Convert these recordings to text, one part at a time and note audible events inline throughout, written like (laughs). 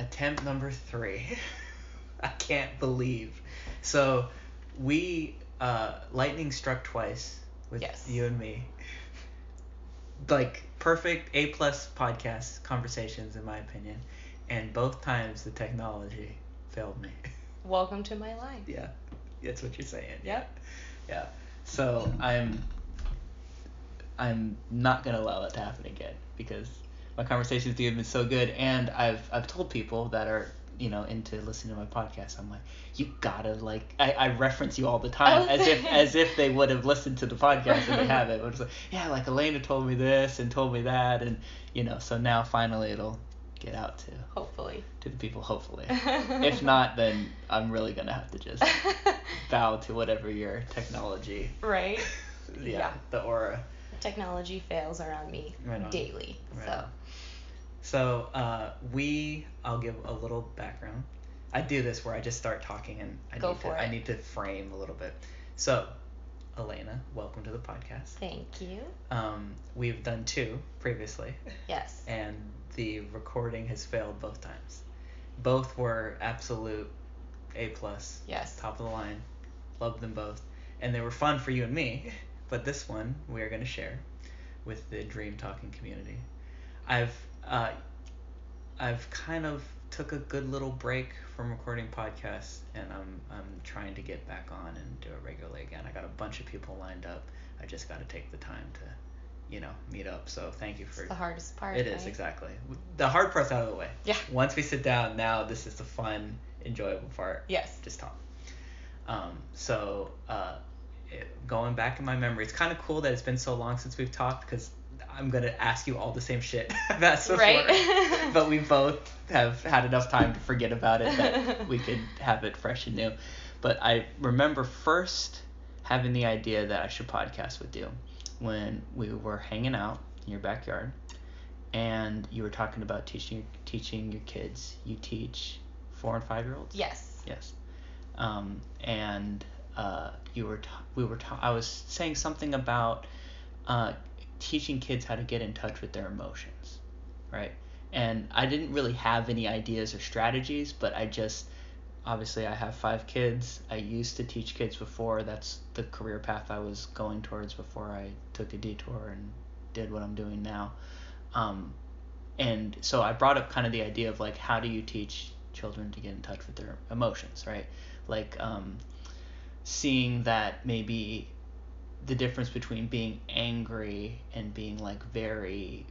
attempt number three. (laughs) I can't believe. So we uh, lightning struck twice with Yes. you and me. Like perfect A plus podcast conversations in my opinion, and both times the technology failed me. (laughs) Welcome to my life. yeah, that's what you're saying. Yep. Yeah. So I'm I'm not gonna allow that to happen again because my conversations with you have been so good, and I've I've told people that are you know into listening to my podcast. I'm like, you gotta like I, I reference you all the time Oh, as if oh. as if they would have listened to the podcast and they (laughs) haven't. But it's like, yeah, like Elena told me this and told me that, and you know, so now finally it'll get out to Hopefully. to the people. Hopefully, (laughs) if not, then I'm really gonna have to just (laughs) bow to whatever your technology right? yeah, Yeah. the aura. Technology fails around me Right daily. Right so. So uh, we, I'll give a little background. I do this where I just start talking and I Go need to, I need to frame a little bit. So, Elena, welcome to the podcast. thank you. Um, we've done two previously, Yes. and the recording has failed both times. Both were absolute A plus, Yes. top of the line. Loved them both, and they were fun for you and me. But this one we are going to share with the Dream Talking community. I've uh, I've kind of took a good little break from recording podcasts, and I'm I'm trying to get back on and do it regularly again. I got a bunch of people lined up. I just got to take the time to, you know, meet up. So thank you for It's the hardest part. it is right? exactly the hard part's out of the way. Yeah. Once we sit down, now this is the fun, enjoyable part. Yes. Just talk. Um, so uh, it, going back in my memory, it's kind of cool that it's been so long since we've talked because I'm gonna ask you all the same shit I've asked before. Right. (laughs) but we both have had enough time to forget about it that (laughs) we could have it fresh and new. But I remember first having the idea that I should podcast with you when we were hanging out in your backyard and you were talking about teaching teaching your kids. You teach four and five year olds. yes. Yes. Um, and uh, you were t- we were ta- I was saying something about uh, teaching kids how to get in touch with their emotions, right? And I didn't really have any ideas or strategies, but I just obviously I have five kids. I used to teach kids before. That's the career path I was going towards before I took a detour and did what I'm doing now. Um, and so I brought up kind of the idea of like how do you teach children to get in touch with their emotions, right? Like um, seeing that maybe the difference between being angry and being like very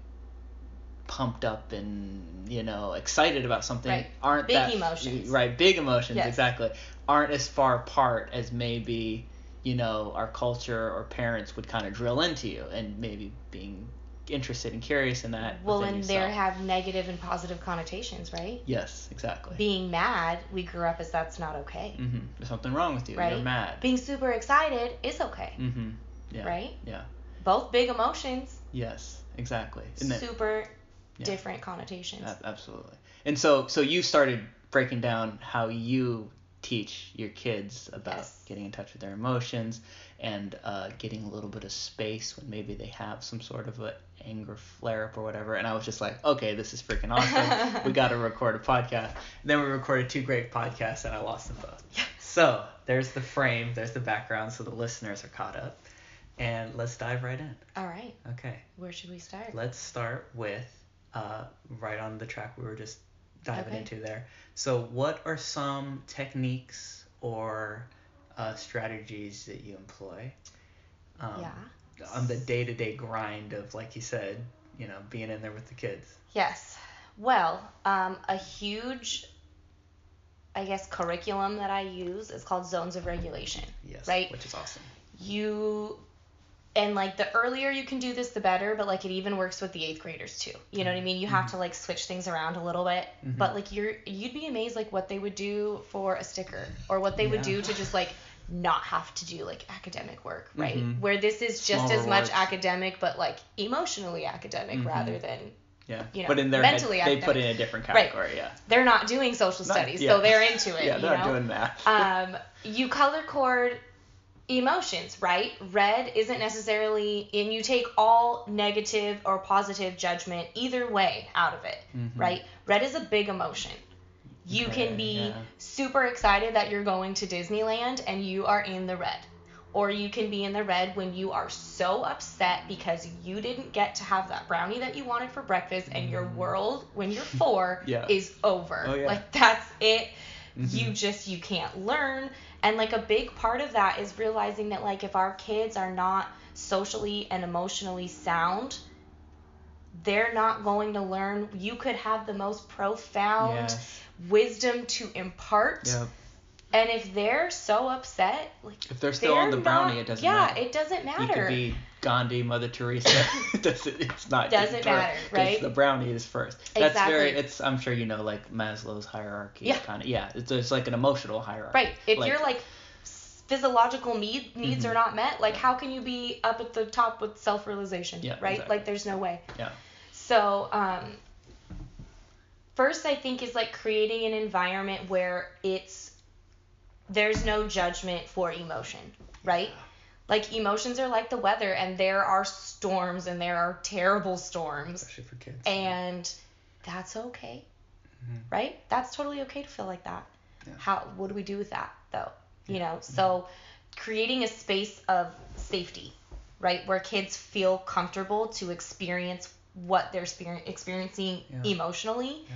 pumped up and you know excited about something Right. aren't Big that emotions. right big emotions Yes. exactly aren't as far apart as maybe you know our culture or parents would kind of drill into you and maybe being interested and curious in that Well, and there have negative and positive connotations, right? yes exactly Being mad, we grew up as that's not okay. hmm there's something wrong with you you're mad Being super excited is okay, Mm-hmm. yeah right? yeah Both big emotions, yes exactly then- super Yeah. different connotations. A- Absolutely. And so so you started breaking down how you teach your kids about Yes. getting in touch with their emotions and uh, getting a little bit of space when maybe they have some sort of a anger flare up or whatever. And I was just like, okay, this is freaking awesome. (laughs) we got to record a podcast. then we recorded two great podcasts and I lost them both. Yes. So there's the frame, there's the background, so the listeners are caught up. And let's dive right in. All right, Okay. where should we start? Let's start with uh, right on the track we were just diving Okay. into there. So, what are some techniques or uh, strategies that you employ um, yeah. on the day to day grind of, like you said, you know, being in there with the kids? Yes. Well, um, a huge, I guess, curriculum that I use is called zones of regulation. Yes. Right. Which is awesome. You, and like the earlier you can do this, the better, but like it even works with the eighth graders too. You know what I mean? You have to like switch things around a little bit, Mhm. but like you're, you'd be amazed like what they would do for a sticker or what they would do to just like not have to do like academic work, right? Mhm. Where this is just Small as much rewards. academic, but like emotionally academic Mhm. rather than Yeah. You know, but in their head, mentally they put in a different Right. category. Yeah. they're not doing social Not- studies, yeah. so they're into it. Yeah, they're not know? doing math. (laughs) (laughs) um, you color code emotions, right? Red isn't necessarily, and you take all negative or positive judgment either way out of it, Mhm. right? Red is a big emotion, You Okay, can be yeah. super excited that you're going to Disneyland and you are in the red. Or you can be in the red when you are so upset because you didn't get to have that brownie that you wanted for breakfast and your world, when you're (laughs) four, Mm. Yeah. is over. Oh, yeah. Like, that's it. You Mhm. just, you can't learn. And, like, a big part of that is realizing that, like, if our kids are not socially and emotionally sound, they're not going to learn. You could have the most profound Yes. Wisdom to impart. Yep. And if they're so upset, like If they're still on the they're brownie, not- it doesn't matter. yeah, matter. it doesn't matter. You could be Gandhi, Mother Teresa. (laughs) (laughs) it doesn't. It's not. Doesn't matter, right? The brownie is first. That's very. Exactly. It's. I'm sure you know, like Maslow's hierarchy. Yeah. Kind of. Yeah. It's, it's like an emotional hierarchy. right. If Like- your like physiological need, needs Mhm. are not met, like how can you be up at the top with self-realization, Yeah, right? exactly. Like there's no way. Yeah. So, um first I think is like creating an environment where it's there's no judgment for emotion, right? Like emotions are like the weather and there are storms and there are terrible storms Especially for kids. and that's okay Mhm. right that's totally okay to feel like that Yeah. how what do we do with that though you Yeah. know so creating a space of safety right where kids feel comfortable to experience what they're exper- experiencing Yeah. emotionally Yeah.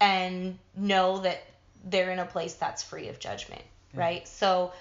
and know that they're in a place that's free of judgment Yeah. right so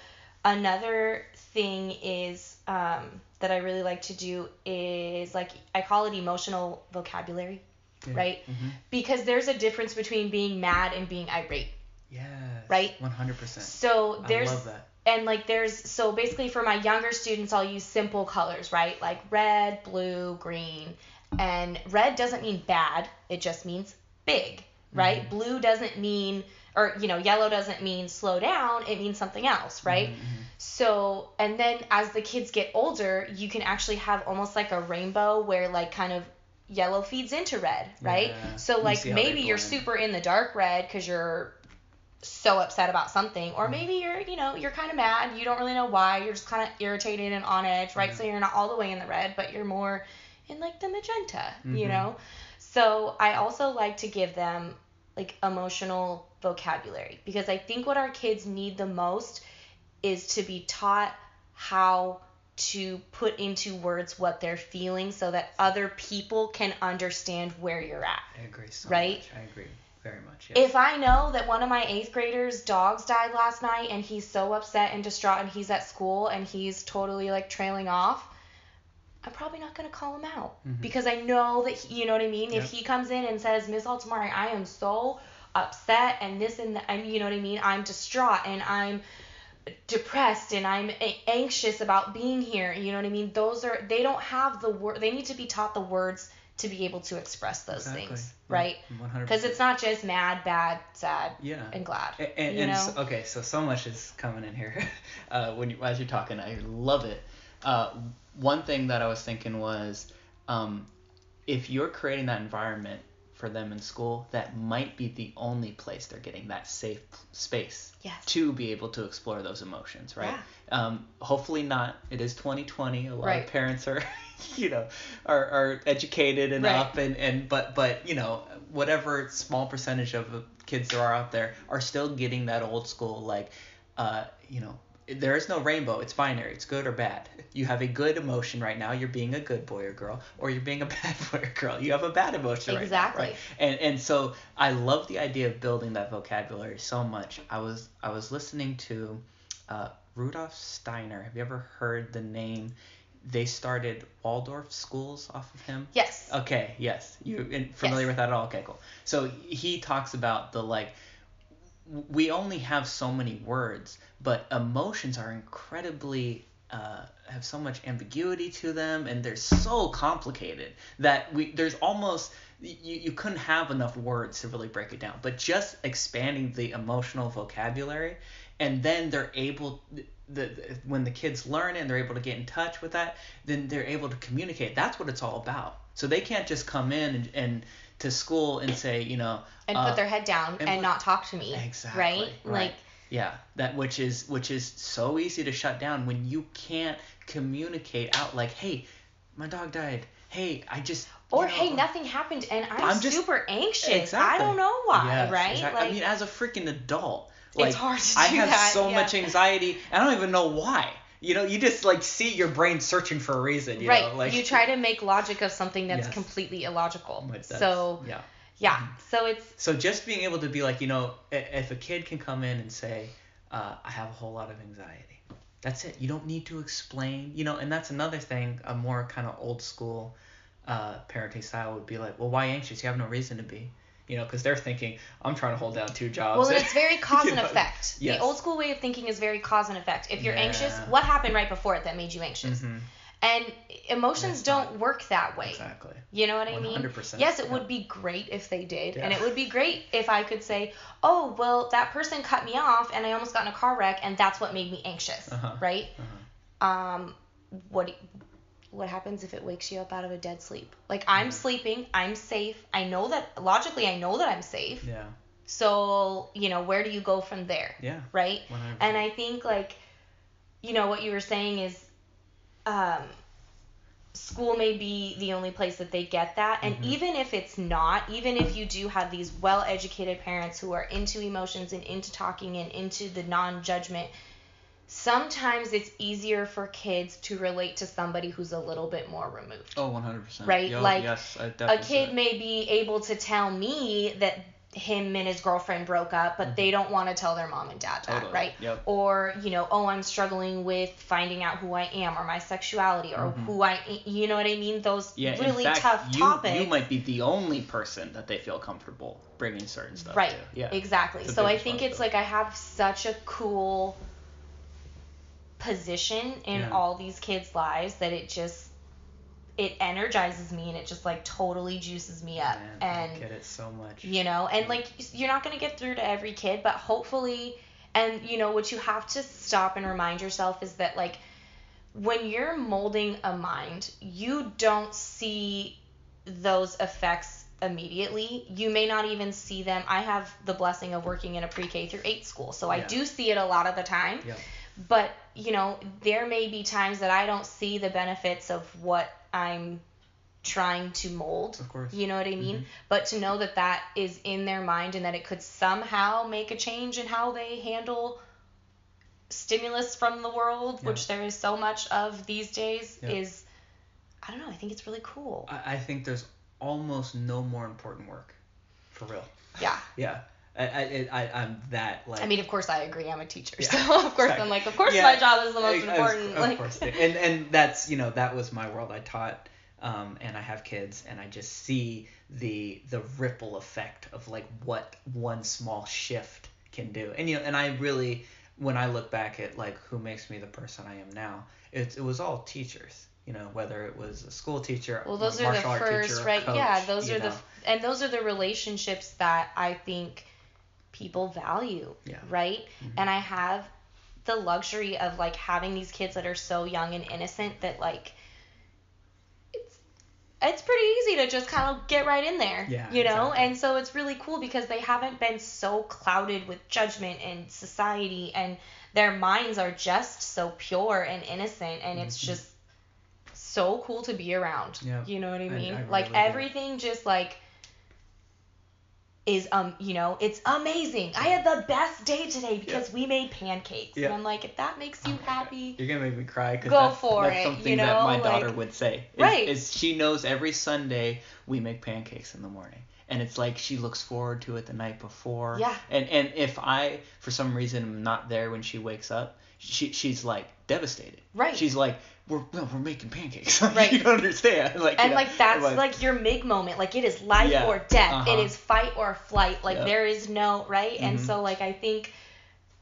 another thing is um, that i really like to do is like i call it emotional vocabulary Yeah. right? Mhm. because there's a difference between being mad and being irate. Yes. Right? One hundred percent. So there's I love that. and like there's so basically for my younger students I'll use simple colors, right? Like red, blue, green. And red doesn't mean bad, it just means big, right? Mhm. Blue doesn't mean or you know, yellow doesn't mean slow down, it means something else, right? Mhm, mhm. So, and then as the kids get older, you can actually have almost like a rainbow where like kind of yellow feeds into red, right? Yeah. So like they maybe you're super in the dark red cuz you're so upset about something or Mhm. maybe you're, you know, you're kind of mad, you don't really know why, you're just kind of irritated and on edge, right? Yeah. So you're not all the way in the red, but you're more in like the magenta, you Mhm. know? So I also like to give them like emotional vocabulary because I think what our kids need the most is to be taught how to put into words what they're feeling so that other people can understand where you're at. I agree so Right? much. I agree very much. Yes. If I know that one of my eighth graders' dogs died last night and he's so upset and distraught and he's at school and he's totally like trailing off, I'm probably not gonna call him out Mhm. because I know that he, you know what I mean. Yep. If he comes in and says, "Miss Altamari, I am so upset and this and that," and you know what I mean, I'm distraught and I'm depressed and I'm a- anxious about being here. You know what I mean? Those are they don't have the word. They need to be taught the words to be able to express those Exactly. things, right? 100%. Because it's not just mad, bad, sad, Yeah. and glad. And, and, you and know? so, okay, so so much is coming in here (laughs) uh, when you, as you're talking. I love it. Uh, one thing that I was thinking was, um, if you're creating that environment for them in school, that might be the only place they're getting that safe space Yes. to be able to explore those emotions, right? Yeah. Um, hopefully not. It is 2020. A lot Right. of parents are, (laughs) you know, are, are educated and Right. up and, and but but you know whatever small percentage of kids there are out there are still getting that old school like, uh, you know. There is no rainbow. It's binary. It's good or bad. You have a good emotion right now. You're being a good boy or girl, or you're being a (laughs) bad boy or girl. You have a bad emotion right now, Exactly. right? and and so I love the idea of building that vocabulary so much. I was I was listening to uh, Rudolf Steiner. Have you ever heard the name? They started Waldorf schools off of him. Yes. Okay, yes. You familiar Yes. with that at all? Okay, cool. So he talks about the like we only have so many words, but emotions are incredibly uh, have so much ambiguity to them, and they're so complicated that we there's almost you, you couldn't have enough words to really break it down. But just expanding the emotional vocabulary, and then they're able the, when the kids learn and they're able to get in touch with that, then they're able to communicate. That's what it's all about. So they can't just come in and, and to school and say, you know, And uh, put their head down and and, not talk to me. Exactly, Right? right. Like yeah, that which is which is so easy to shut down when you can't communicate out like, hey, my dog died. hey, I just or you know, hey, nothing happened and I'm, I'm just- super anxious. Exactly. I don't know why, Yes, right? exactly. Like I mean, as a freaking adult, It's hard to I have that, so yeah. much anxiety, and I don't even know why. You know, you just like see your brain searching for a reason. You right. Know? Like you try to make logic of something that's Yes. completely illogical. That's- So yeah. yeah. So it's So just being able to be like, you know, if a kid can come in and say, uh, I have a whole lot of anxiety. That's it. You don't need to explain. You know, and that's another thing. A more kind of old school uh, parenting style would be like, well, why anxious? You have no reason to be. You know, because they're thinking, I'm trying to hold down two jobs. well, and it's (laughs) very cause and effect. Yes. The old school way of thinking is very cause and effect. If you're anxious, what happened right before it that made you anxious? Mhm, And emotions don't not. work that way. Exactly. You know what I mean? 100%, Yes, it yeah. would be great if they did. And it would be great if I could say, oh, well, that person cut me off and I almost got in a car wreck and that's what made me anxious. Uh-huh. Right? Uh-huh. Um, what what happens if it wakes you up out of a dead sleep? Like I'm Yeah. sleeping, I'm safe. I know that logically I know that I'm safe. Yeah. So, you know, where do you go from there? Yeah. Right? 100%. And I think like, you know, what you were saying is, um, school may be the only place that they get that. And Mhm. even if it's not, even if you do have these well-educated parents who are into emotions and into talking and into the non-judgment, sometimes it's easier for kids to relate to somebody who's a little bit more removed. Oh, 100%. Right, Yo, like, yes, I A kid may be able to tell me that him and his girlfriend broke up, but they don't want to tell their mom and dad that, Mm-hmm. Totally. right? Yep. Or, you know, oh, I'm struggling with finding out who I am or my sexuality or who I, you know what I mean? Those Mm-hmm. Yeah, really fact, tough you, topics. You might be the only person that they feel comfortable bringing certain stuff right. to. Yeah. Exactly. So I think it's like I have such a cool position in Yeah. all these kids' lives that it just it energizes me and it just like totally juices me up Man, and I get it so much. you know and like you're not going to get through to every kid but hopefully and you know what you have to stop and remind yourself is that like when you're molding a mind you don't see those effects immediately you may not even see them i have the blessing of working in a pre-k through 8 school so i do see it a lot of the time Yep. But you know there may be times that i don't see the benefits of what i'm trying to mold Of course. you know what i mean Mhm. but to know that that is in their mind and that it could somehow make a change in how they handle stimulus from the world Yeah. which there is so much of these days Yeah. is i don't know i think it's really cool I, I think there's almost no more important work, for real. yeah Yeah. I, I, I I'm that like. i mean of course i agree i'm a teacher Yeah, (laughs) so of course i'm like of course Yeah, my job is the most important like course, and and that's you know that was my world. I taught, um, and I have kids, and I just see the the ripple effect of like what one small shift can do. And you know, and I really, when I look back at like who makes me the person I am now, it it was all teachers. You know, whether it was a school teacher, Well, those are the first, right? yeah, those are the and those are the relationships that I think people value, Yeah. right? Mhm. And I have the luxury of like having these kids that are so young and innocent that like it's it's pretty easy to just kind of get right in there, Yeah, you know? exactly. And so it's really cool because they haven't been so clouded with judgment and society and their minds are just so pure and innocent and it's Mhm. just so cool to be around. Yeah, You know what I I- mean? I like really do. everything just like is um you know it's amazing. I had the best day today because we made pancakes. Yeah. And I'm like if that makes you Oh God. happy. You're gonna make me cry because Go that's, for that's it, something you that my daughter like- would say. Is, Right. Is she knows every Sunday we make pancakes in the morning, and it's like she looks forward to it the night before. Yeah. And and if I for some reason am not there when she wakes up, she she's like devastated. Right. She's like, we're no, we're making pancakes. (laughs) Right. you don't understand. Like and know, like that's I'm like, your mig moment. Like it is life Yeah. or death. Uh-huh. It is fight or flight. Like Yep. there is no right. And Mhm. so like I think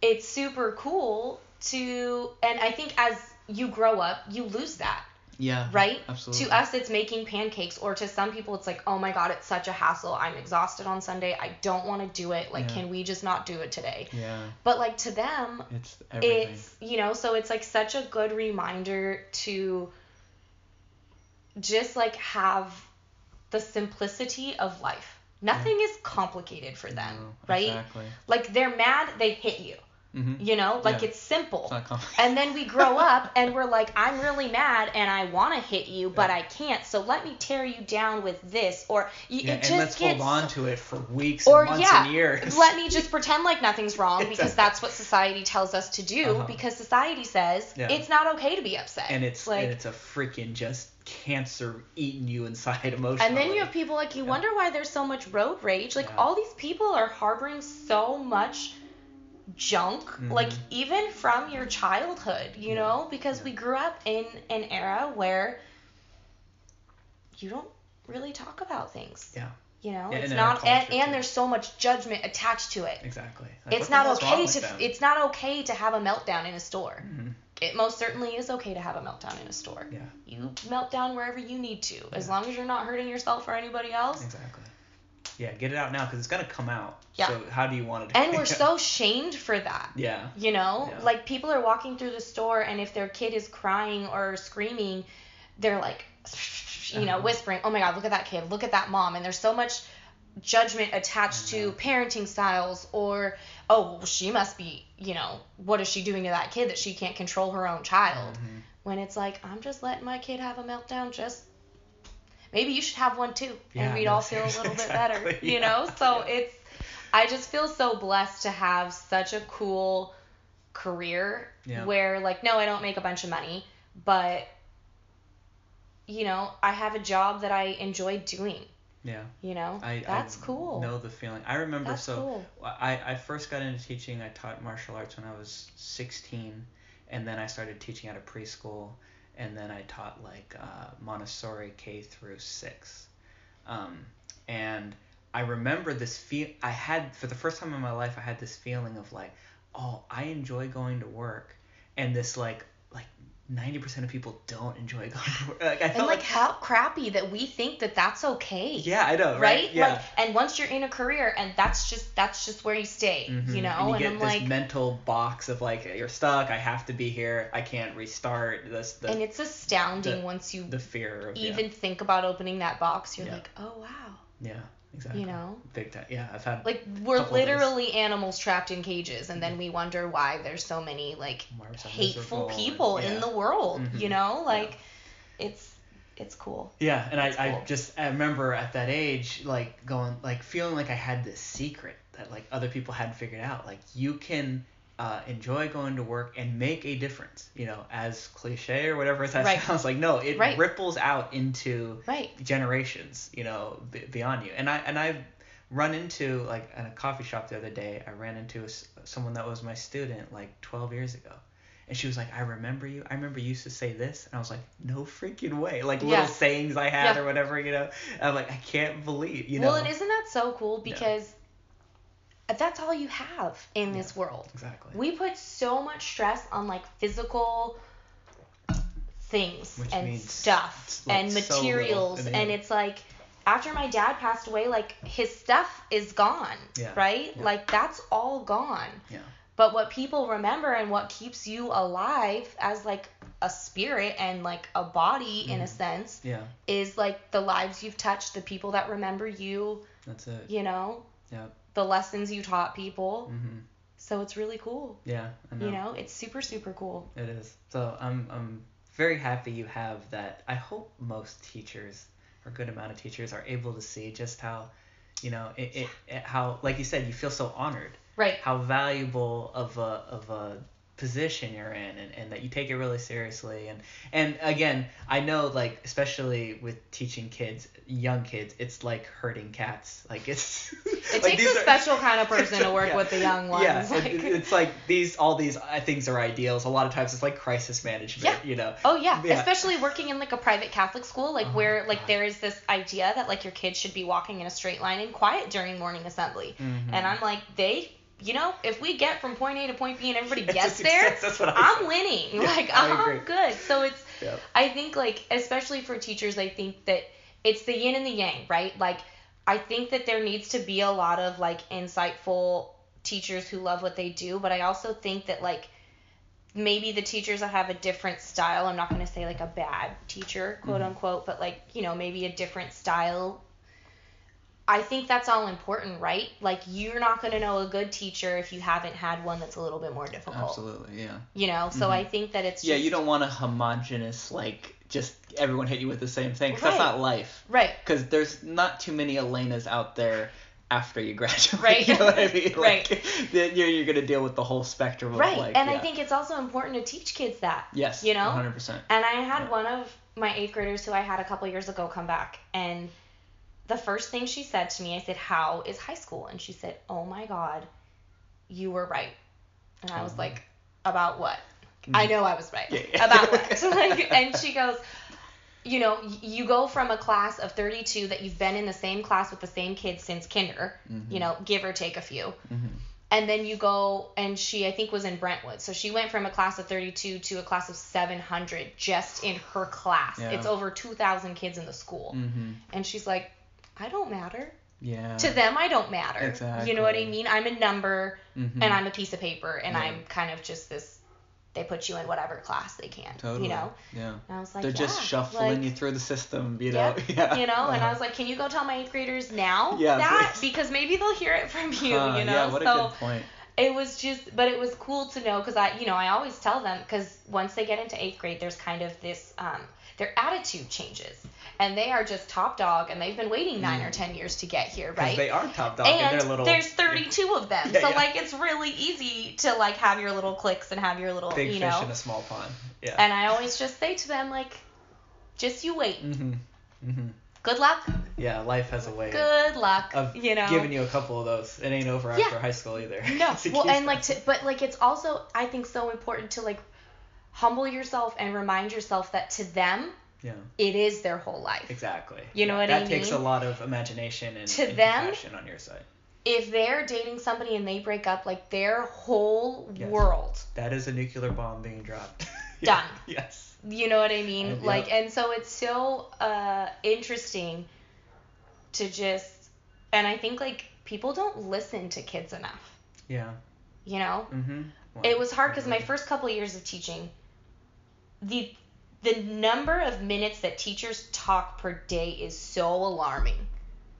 it's super cool to and I think as you grow up, you lose that. Yeah. right? Absolutely. To us, it's making pancakes, or to some people, it's like, oh my god, it's such a hassle. I'm exhausted on Sunday. I don't want to do it. Like, Yeah. can we just not do it today? Yeah. But like to them, It's everything. it's you know, so it's like such a good reminder to just like have the simplicity of life. Nothing is complicated for them, No, right? Exactly. Like they're mad, they hit you. Mhm. You know, like Yeah. it's simple. It's (laughs) and then we grow (laughs) up and we're like, I'm really mad and I want to hit you, but I can't. So let me tear you down with this, or y- yeah, it and just let's gets. hold on to it for weeks or and months yeah, and years. let me just pretend like nothing's wrong (laughs) because Exactly. that's what society tells us to do. Uh-huh. Because society says Yeah. it's not okay to be upset. and it's like, and it's a freaking just cancer eating you inside emotionally. And then you have people like you wonder why there's so much road rage. Like Yeah. all these people are harboring so much junk, like Mhm. even from your childhood, you Yeah. know, because Yeah. we grew up in an era where you don't really talk about things. Yeah. You know, Yeah, it's not and, and there's so much judgment attached to it. Exactly. Like, it's not okay to it's not okay to have a meltdown in a store. Mhm. It most certainly is okay to have a meltdown in a store. Yeah. You melt down wherever you need to, as long as you're not hurting yourself or anybody else. Exactly. Yeah, get it out now because it's gonna come out. Yeah. So how do you want it to? And (laughs) we're so shamed for that. Yeah. You know, Yeah. like people are walking through the store, and if their kid is crying or screaming, they're like, (laughs) you know, Uh-huh. whispering, "Oh my God, look at that kid! Look at that mom!" And there's so much judgment attached to parenting styles, or oh, well, she must be, you know, what is she doing to that kid that she can't control her own child? Mhm. When it's like, I'm just letting my kid have a meltdown, just maybe you should have one too, Yeah, and we'd no, all feel a little bit (laughs) better, exactly, you yeah, know? So yeah. it's, I just feel so blessed to have such a cool career where, like, no, I don't make a bunch of money, but, you know, I have a job that I enjoy doing, Yeah. you know? I That's I cool. Know the feeling. I remember That's so. cool. I, I first got into teaching. I taught martial arts when I was 16, and then I started teaching at a preschool, and then I taught like uh, Montessori K through six, um, and I remember this feel. I had for the first time in my life, I had this feeling of like, oh, I enjoy going to work, and this like like 90% of people don't enjoy going to work. Like I And felt like how crappy that we think that that's okay. yeah, I know, right? right? Yeah. Like, and once you're in a career, and that's just that's just where you stay, Mhm. you know. and you And, get I'm this like, mental box of like you're stuck. I have to be here. I can't restart. This the and it's astounding the- once you the fear of even think about opening that box. You're Yeah. like, oh wow, yeah, yeah exactly. you know. big time. Yeah, I've had Like we're literally animals trapped in cages, and then we wonder why there's so many like Why we're so hateful people yeah. in the world. Mhm. You know, like it's it's cool. Yeah, and I, It's I cool. just I remember at that age like going like feeling like I had this secret that like other people hadn't figured out. Like you can uh, enjoy going to work and make a difference. You know, as cliche or whatever that Right. sounds like. No, it Right. ripples out into Right. generations. You know, b- beyond you. And I and I've run into like in a coffee shop the other day. I ran into a someone that was my student like 12 years ago. And she was like, I remember you. I remember you used to say this. And I was like, no freaking way. Like Yeah. little sayings I had Yeah. or whatever, you know. And I'm like, I can't believe, you know. Well, and isn't that so cool because that's all you have in this world. exactly. We put so much stress on like physical things Which and stuff like, and materials the and it's like after my dad passed away like his stuff is gone Yeah. right Yeah. like that's all gone Yeah. but what people remember and what keeps you alive as like a spirit and like a body in a Mhm. sense Yeah. is like the lives you've touched the people that remember you That's it. you know Yeah. The lessons you taught people Mhm. so it's really cool Yeah. I know. you know it's super super cool It is. So I'm I'm very happy you have that. I hope most teachers or a good amount of teachers are able to see just how, you know, it, it, it how like you said you feel so honored right how valuable of a of a position you're in and, and that you take it really seriously and and again I know like especially with teaching kids young kids it's like herding cats like it's It (laughs) like, takes a are- special kind of (laughs) person to work Yeah. with the young ones. yeah like- it- it's like these all these uh, things are ideals a lot of times it's like crisis management Yeah. you know Oh yeah. Yeah. especially working in like a private Catholic school, like Oh, where like God. there is this idea that like your kids should be walking in a straight line and quiet during morning assembly, Mhm. and I'm like, they, you know, if we get from point A to point B and everybody (laughs) gets there, that's what I I'm said. winning. Yeah, like I'm good. So it's, Yep. I think like especially for teachers, I think that it's the yin and the yang, right? Like I think that there needs to be a lot of like insightful teachers who love what they do, but I also think that like maybe the teachers that have a different style, I'm not going to say like a bad teacher, quote Mhm. unquote, but like, you know, maybe a different style I think that's all important, right? Like you're not going to know a good teacher if you haven't had one that's a little bit more difficult. Absolutely, yeah. You know, so Mhm. I think that it's Yeah, you don't want a homogenous like just everyone hit you with the same thing that's Right. not life. right. Because there's not too many Elenas out there after you (laughs) graduate. Right. You know what I mean? (laughs) Right. Like, that you're, you're gonna deal with the whole spectrum of Right. like. and I think it's also important to teach kids that. Yes. you know? 100%. And I had Yeah. one of my eighth graders who I had a couple years ago come back, and the first thing she said to me, I said, "How is high school?" And she said, "Oh my God, you were right." And I was Oh. like, "About what?" I know I was right. Yeah, yeah. About what? (laughs) (laughs) like, and she goes, "You know, you go from a class of 32 that you've been in the same class with the same kids since kinder, Mhm. you know, give or take a few." Mhm. and then you go and she i think was in brentwood so she went from a class of 32 to a class of 700 just in her class Yeah. it's over 2000 kids in the school Mhm. and she's like i don't matter Yeah. to them i don't matter Exactly. you know what i mean i'm a number Mhm. and i'm a piece of paper and Yeah. i'm kind of just this they put you in whatever class they can Totally. you know Yeah. and i was like They're just yeah, shuffling like, you through the system, you know. (laughs) Yeah. you know, and I Uh-huh. was like, "Can you go tell my eighth graders now Yeah, that please. because maybe they'll hear it from you, you know?" Yeah. What so, a good point. It was just but it was cool to know because i you know i always tell them because once they get into eighth grade there's kind of this um, their attitude changes and they are just top dog and they've been waiting nine or ten years to get here right they are top dog and, and they're little. there's 32 of them Yeah, so yeah. like it's really easy to like have your little clicks and have your little big you fish know in a small pond. Yeah. and i always just say to them like just you wait Mhm. Mhm. Good luck Yeah. Life has a way. good luck of you know giving you a couple of those. It ain't over Yeah. after high school either. No, (laughs) well, and like to, but like it's also I think so important to like humble yourself and remind yourself that to them yeah, it is their whole life. exactly. You know Yeah, what I mean? That takes a lot of imagination and, To and them- compassion on your side. If they're dating somebody and they break up, like their whole Yes. world, That is a nuclear bomb being dropped. (laughs) Done. yes. You know what I mean? And- Like, and so it's so uh interesting to just, and I think like people don't listen to kids enough. Yeah. You know, Mm-hmm. it was hard because my first couple years of teaching the the number of minutes that teachers talk per day is so alarming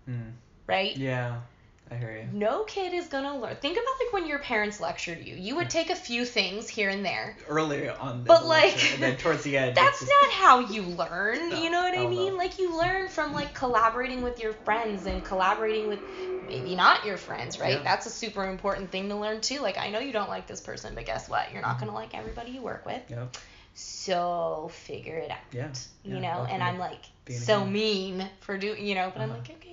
Mm. right Yeah, I hear you. no kid is gonna learn think about like when your parents lectured you you would take a few things here and there Earlier on. But, like, lecture, and then towards the end. that's just- not how you learn No, you know what i hell mean no. like you learn from like collaborating with your friends and collaborating with maybe not your friends right Yeah. that's a super important thing to learn too like i know you don't like this person but guess what you're not Mhm. gonna like everybody you work with Yep. so figure it out Yeah. you yeah, know and i'm like so mean for doing you know but i'm Uh-huh. like okay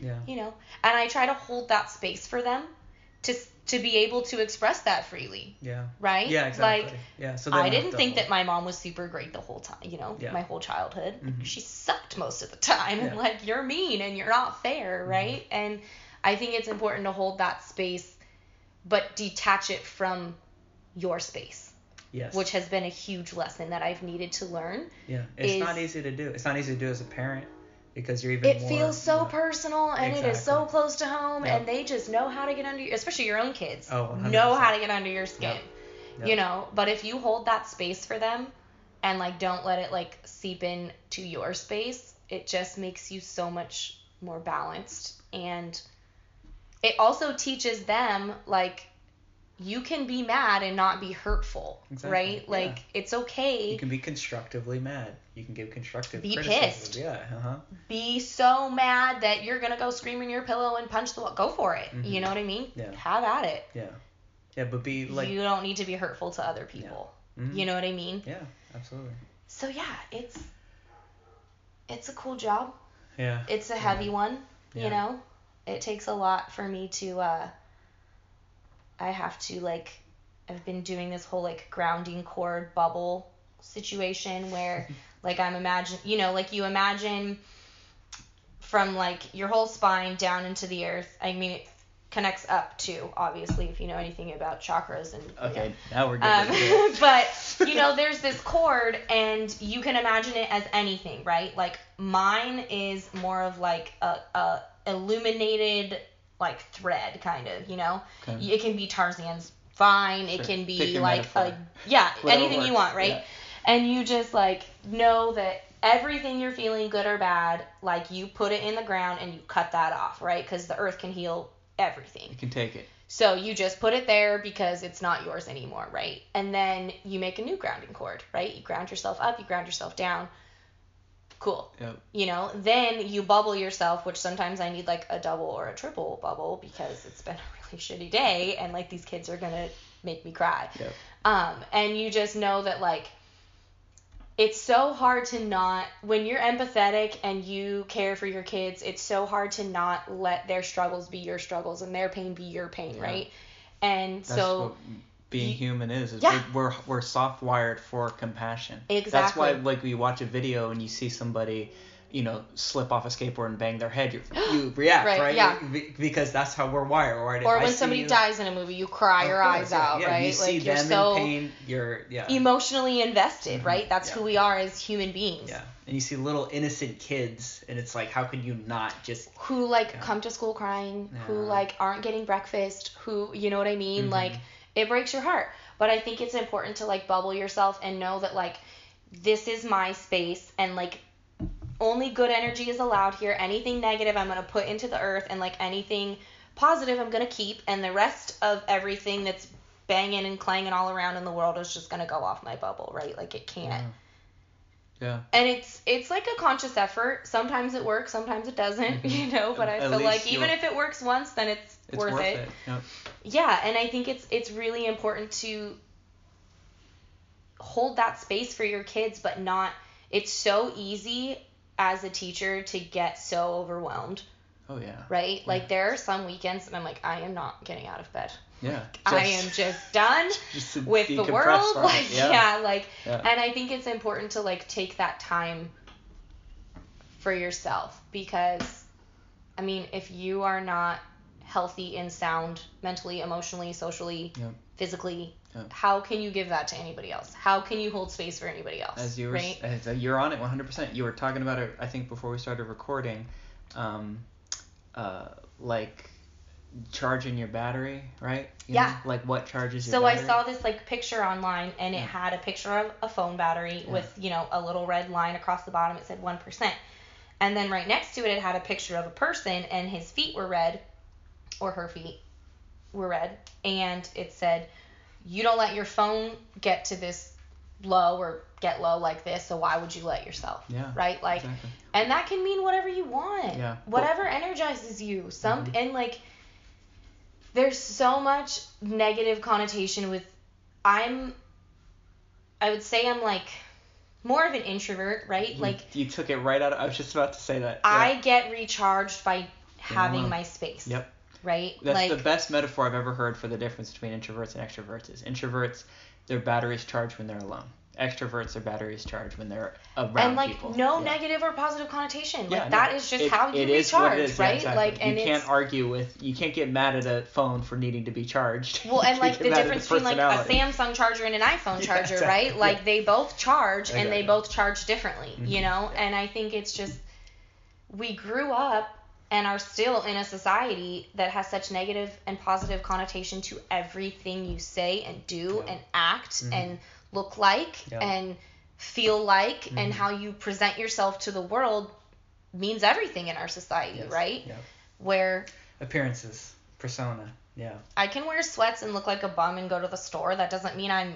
Yeah. you know and i try to hold that space for them to to be able to express that freely Yeah. right Yeah. Exactly. like yeah. So I didn't think that my mom was super great the whole time, you know, Yeah. my whole childhood. Mhm. She sucked most of the time. And (laughs) like, you're mean and you're not fair, Mhm. right? And I think it's important to hold that space, but detach it from your space, Yes. which has been a huge lesson that I've needed to learn. Yeah. It's is- not easy to do. It's not easy to do as a parent because you're even It more, feels so personal and it is so close to home, Yep. and they just know how to get under, especially your own kids, Oh, 100%. know how to get under your skin. Yep. you know but if you hold that space for them and like don't let it like seep in to your space it just makes you so much more balanced and it also teaches them like you can be mad and not be hurtful Exactly, right yeah. like it's okay You can be constructively mad. You can give constructive Be criticism. pissed. Yeah. Uh huh. be so mad that you're gonna go scream in your pillow and punch the wall go for it Mhm. you know what i mean Yeah. have at it Yeah. Yeah, but be like. you don't need to be hurtful to other people Mhm. you know what i mean Yeah. Absolutely. so yeah it's it's a cool job Yeah. it's a heavy one Yeah. you know it takes a lot for me to uh i have to like i've been doing this whole like grounding cord bubble situation where (laughs) like i'm imagine you know like you imagine from like your whole spine down into the earth i mean it connects up too obviously if you know anything about chakras and Okay. Now we're into um, (laughs) but you know, (laughs) there's this cord, and you can imagine it as anything, right? Like mine is more of like a, a illuminated like thread, kind of. You know, Okay. it can be Tarzan's fine. It can be like metaphor. a yeah, (laughs) Whatever anything you want, right? yeah. And you just like know that everything you're feeling, good or bad, like you put it in the ground and you cut that off, right? Because the earth can heal everything. You can take it. So you just put it there because it's not yours anymore, right? And then you make a new grounding cord, right? You ground yourself up, you ground yourself down. Cool. Yep. You know, then you bubble yourself, which sometimes I need like a double or a triple bubble because it's been (laughs) a really shitty day and like these kids are gonna make me cry. Yep. Um, and you just know that like it's so hard to not when you're empathetic and you care for your kids it's so hard to not let their struggles be your struggles and their pain be your pain Yeah. right and That's so what being human is. is Yeah. We're, we're soft wired for compassion. That's why like you watch a video and you see somebody, you know, slip off a skateboard and bang their head, you (gasps) you react, Right, right? yeah. Be- Because that's how we're wired. Right? Or I when somebody you- dies in a movie you cry your course, eyes yeah, out yeah, right You see like you're them so in pain. You're yeah. emotionally invested Mhm, right that's who we are as human beings Yeah. And you see little innocent kids, and it's like, how can you not just who like come to school crying, who like aren't getting breakfast, who you know what I mean? Mhm. Like it breaks your heart. But I think it's important to like bubble yourself and know that like this is my space and like only good energy is allowed here. Anything negative I'm going to put into the earth and like anything positive I'm going to keep and the rest of everything that's banging and clanging all around in the world is just going to go off my bubble, right? Like it can't Yeah. And it's it's like a conscious effort. Sometimes it works, sometimes it doesn't, (laughs) you know. But I feel like even if it works once, then it's, It's worth, it. Yep. Yeah, and I think it's it's really important to hold that space for your kids, but not. It's so easy as a teacher to get so overwhelmed, Oh yeah. right? Like there are some weekends and I'm like, I am not getting out of bed. Yeah. I am just done (laughs) just with the world. Like yeah. like Yeah. and I think it's important to like take that time for yourself because I mean, if you are not healthy and sound mentally, emotionally, socially, Yep. physically, how can you give that to anybody else? How can you hold space for anybody else? As you were, right? as, you're on it 100%. You were talking about it, I think, before we started recording, um, uh, like charging your battery, right? You Yeah. know, like what charges your So I saw this like picture online and it Yeah. had a picture of a phone battery Yeah. with, you know, a little red line across the bottom. It said 1%. And then right next to it, it had a picture of a person and his feet were red, or her feet were red. And it said, You don't let your phone get to this low or get low like this, so why would you let yourself? Yeah. Right? Like, Exactly. and that can mean whatever you want. Yeah. Whatever energizes you. Some Mhm. and like there's so much negative connotation with I'm I would say I'm like more of an introvert, right? You- Like you took it right out. Of, I was just about to say that. I get recharged by having my space. Yep. Right? That's like the best metaphor I've ever heard for the difference between introverts and extroverts. Is introverts, their batteries charge when they're alone. Extroverts, their batteries charge when they're around people. and like people. no Yeah. negative or positive connotation. Like Yeah, no, that is just it- how you it recharge, is, yeah, right? exactly. Like and you can't argue with. You can't get mad at a phone for needing to be charged. Well, and (laughs) like the get mad at difference between like a. Samsung charger and an iPhone (laughs) Yeah, charger, exactly, right? Like yeah. they both charge and they both charge differently, you Mhm, know? yeah. And I think it's just we grew up and are still in a society that has such negative and positive connotation to everything you say and do Yeah. and act Mhm. and look like Yeah. and feel like and Mhm. how you present yourself to the world means everything in our society, Yes, right? Where Appearances, persona. Yeah. I can wear sweats and look like a bum and go to the store. That doesn't mean I'm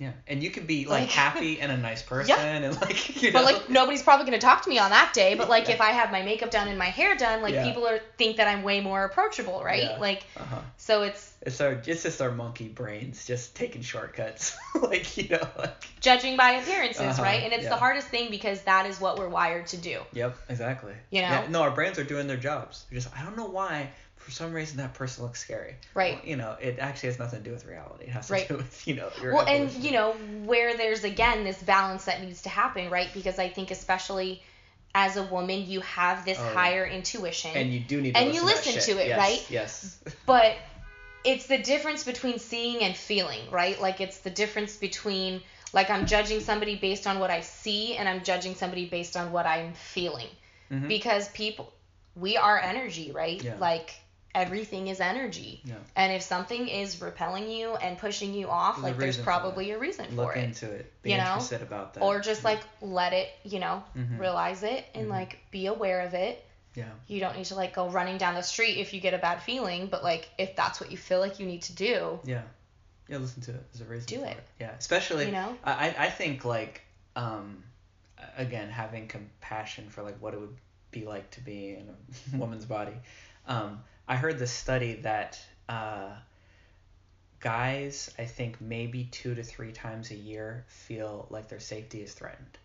Yeah. And you could be like, Like- (laughs) happy and a nice person and like (laughs) you know. But like nobody's probably gonna talk to me on that day. But like Yeah. if I have my makeup done and my hair done, like Yeah. people are think that I'm way more approachable, right? Yeah. Like uh-huh. so it's It's our it's just our monkey brains just taking shortcuts. (laughs) like, you know, like judging by appearances, Uh-huh, right? And it's yeah. the hardest thing because that is what we're wired to do. Yep, exactly. You know? Yeah, no, our brains are doing their jobs. They're just I don't know why for some reason that person looks scary. Right. Well, you know, it actually has nothing to do with reality. It has to Right. do with, you know, your Well, and you know where there's again this balance that needs to happen, right? Because I think especially as a woman, you have this Oh, yeah. higher intuition. and you do need to and you listen, listen that to it, yes, right? Yes. but it's the difference between seeing and feeling, right? Like it's the difference between like I'm judging somebody based on what I see and I'm judging somebody based on what I'm feeling. Mhm. Because people we are energy, right? Yeah. Like everything is energy. Yeah. And if something is repelling you and pushing you off, There's like there's probably a reason Look for it. into it. Be you know? interested about that. Or just like let it, you know, Mhm. realize it and Mhm. like be aware of it. Yeah. You don't need to like go running down the street if you get a bad feeling, but like if that's what you feel like you need to do, Yeah. Yeah, listen to it. There's a reason Do for it. Yeah. Especially you know? I, I- I think like um again having compassion for like what it would be like to be in a (laughs) woman's body. Um I heard this study that uh guys I think maybe 2 to 3 times a year feel like their safety is threatened,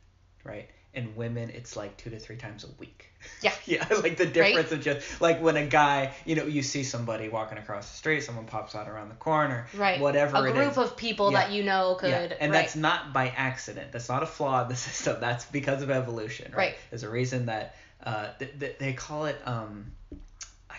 right? And women it's like 2 to 3 times a week. Yeah. (laughs) yeah, like the difference of just like when a guy, you know, you see somebody walking across the street, someone pops out around the corner, Right. whatever a group of people Yeah. that you know could Yeah, and right. that's not by accident. That's not a flaw in the (laughs) system. That's because of evolution, right? Right. There's a reason that uh, th- th- they call it. Um,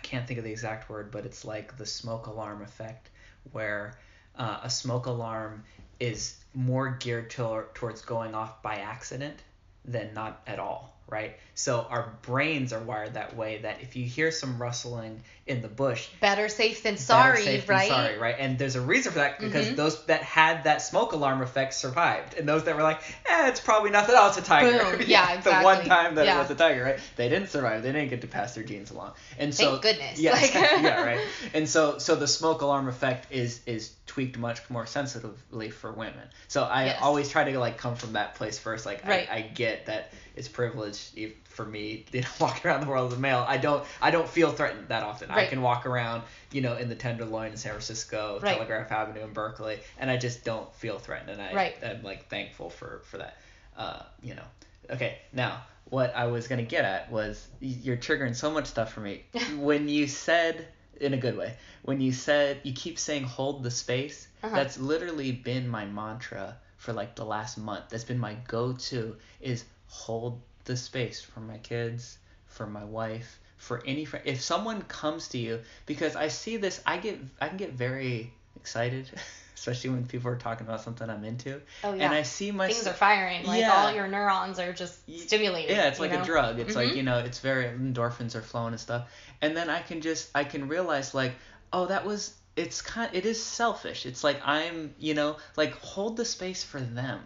can't think of the exact word, but it's like the smoke alarm effect, where uh, a smoke alarm is more geared to- towards going off by accident than not at all, right? So our brains are wired that way. That if you hear some rustling in the bush, better safe than sorry, safe than right? sorry, right? And there's a reason for that because Mhm. those that had that smoke alarm effect survived, and those that were like, eh, it's probably nothing else, a tiger. Boom. (laughs) Yeah, the one time that Yeah. it was a tiger, right? They didn't survive. They didn't get to pass their genes along, and so Thank goodness. Yeah, Like- (laughs) yeah, (laughs) right. And so so the smoke alarm effect is is tweaked much more sensitively for women. So I Yes. always try to like come from that place first. Like Right. I, I get that it's privilege if- for me, (laughs) you know, walking around the world as a male. I don't I don't feel threatened that often. I can walk around, you know, in the Tenderloin in San Francisco, Right. Telegraph Avenue in Berkeley, and I just don't feel threatened, and I Right. I'm like thankful for for that. Uh, you know. Okay, now what I was gonna get at was you're triggering so much stuff for me. (laughs) when you said in a good way, when you said you keep saying hold the space, Uh-huh. that's literally been my mantra for like the last month. That's been my go-to is hold the space for my kids, for my wife, for any friend. If someone comes to you, because I see this, I get I can get very excited, (laughs) especially when people are talking about something I'm into, Oh yeah. and I see my Things are firing. Like Yeah. all your neurons are just stimulated. yeah, it's like know? a drug. It's like Mhm. you know, it's very endorphins are flowing and stuff. And then I can just I can realize like, oh, that was it's kind it is selfish. It's like I'm you know like hold the space for them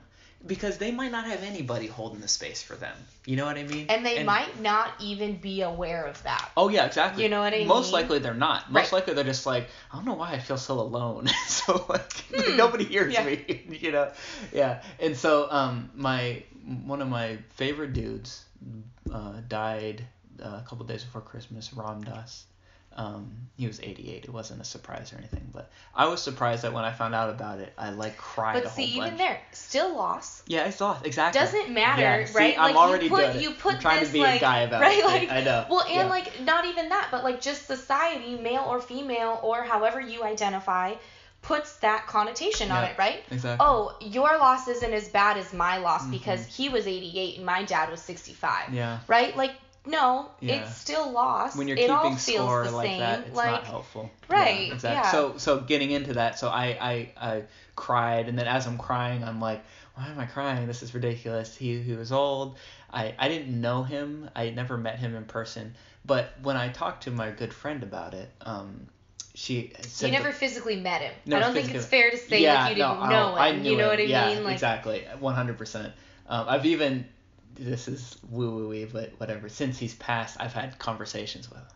because they might not have anybody holding the space for them. You know what I mean? And they might not even be aware of that. Oh yeah, exactly. You know what I Most mean? Most likely they're not. Most Right. likely they're just like, I don't know why I feel so alone. (laughs) so like Hmm. nobody hears Yeah. me. (laughs) you know? Yeah. And so um my one of my favorite dudes uh, died uh, a couple days before Christmas, Ram Dass. Um, he was 88. It wasn't a surprise or anything, but I was surprised that when I found out about it, I like cried a But whole see, bunch. even there, still loss. Yeah, it's lost. Exactly. Doesn't matter, Yeah, see, right? I'm like already you put you put I'm trying this to be like a guy about right it. like I know. well and Yeah. like not even that, but like just society, male or female or however you identify, puts that connotation on it, right? Exactly. Oh, your loss isn't as bad as my loss Mhm. because he was 88 and my dad was 65, Yeah. right? Like no, Yeah. it's still lost. when you're it keeping all feels score the like same. that, it's like not helpful. Right, Yeah, exactly. yeah. So so getting into that, so I, I I cried, and then as I'm crying, I'm like, why am I crying? This is ridiculous. He he was old. I I didn't know him. I never met him in person. But when I talked to my good friend about it, um, she said you the- never physically met him. I don't think it's fair to say yeah, like you didn't no, know him. I knew you know him. what I yeah, mean? Like exactly, 100%. Um, I've even this is woo woo but whatever. Since he's passed, I've had conversations with him.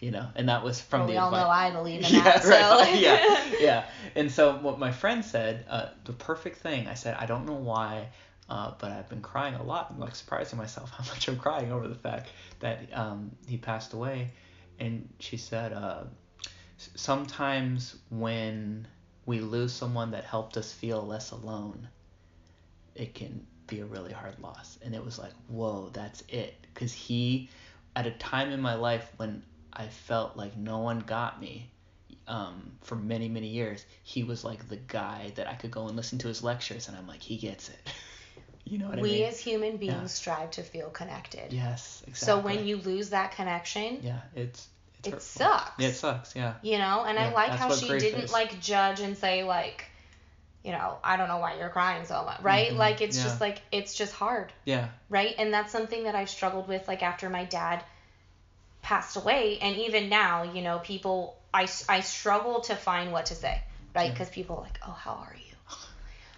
You know, and that was from well, the we all advice. know I believe in (laughs) yeah, that. So right. yeah, (laughs) yeah. And so what my friend said, uh, the perfect thing. I said, I don't know why, uh, but I've been crying a lot. I'm like surprising myself (laughs) how much I'm crying over the fact that um, he passed away. And she said, uh, sometimes when we lose someone that helped us feel less alone, it can be a really hard loss. And it was like, whoa, that's it. Because he, at a time in my life when I felt like no one got me, um, for many, many years, he was like the guy that I could go and listen to his lectures, and I'm like, he gets it. (laughs) you know what I mean? we as human beings Yeah. strive to feel connected. yes, exactly. So when you lose that connection, yeah, it's, it's it hurtful. sucks. Yeah, it sucks. Yeah. You know, and I like how she didn't is. like judge and say like, you know, I don't know why you're crying so much, right? Mhm, Like it's yeah. just like it's just hard, Yeah. right? And that's something that I've struggled with like after my dad passed away and even now you know people i, I struggle to find what to say right Yeah. because people are like oh how are you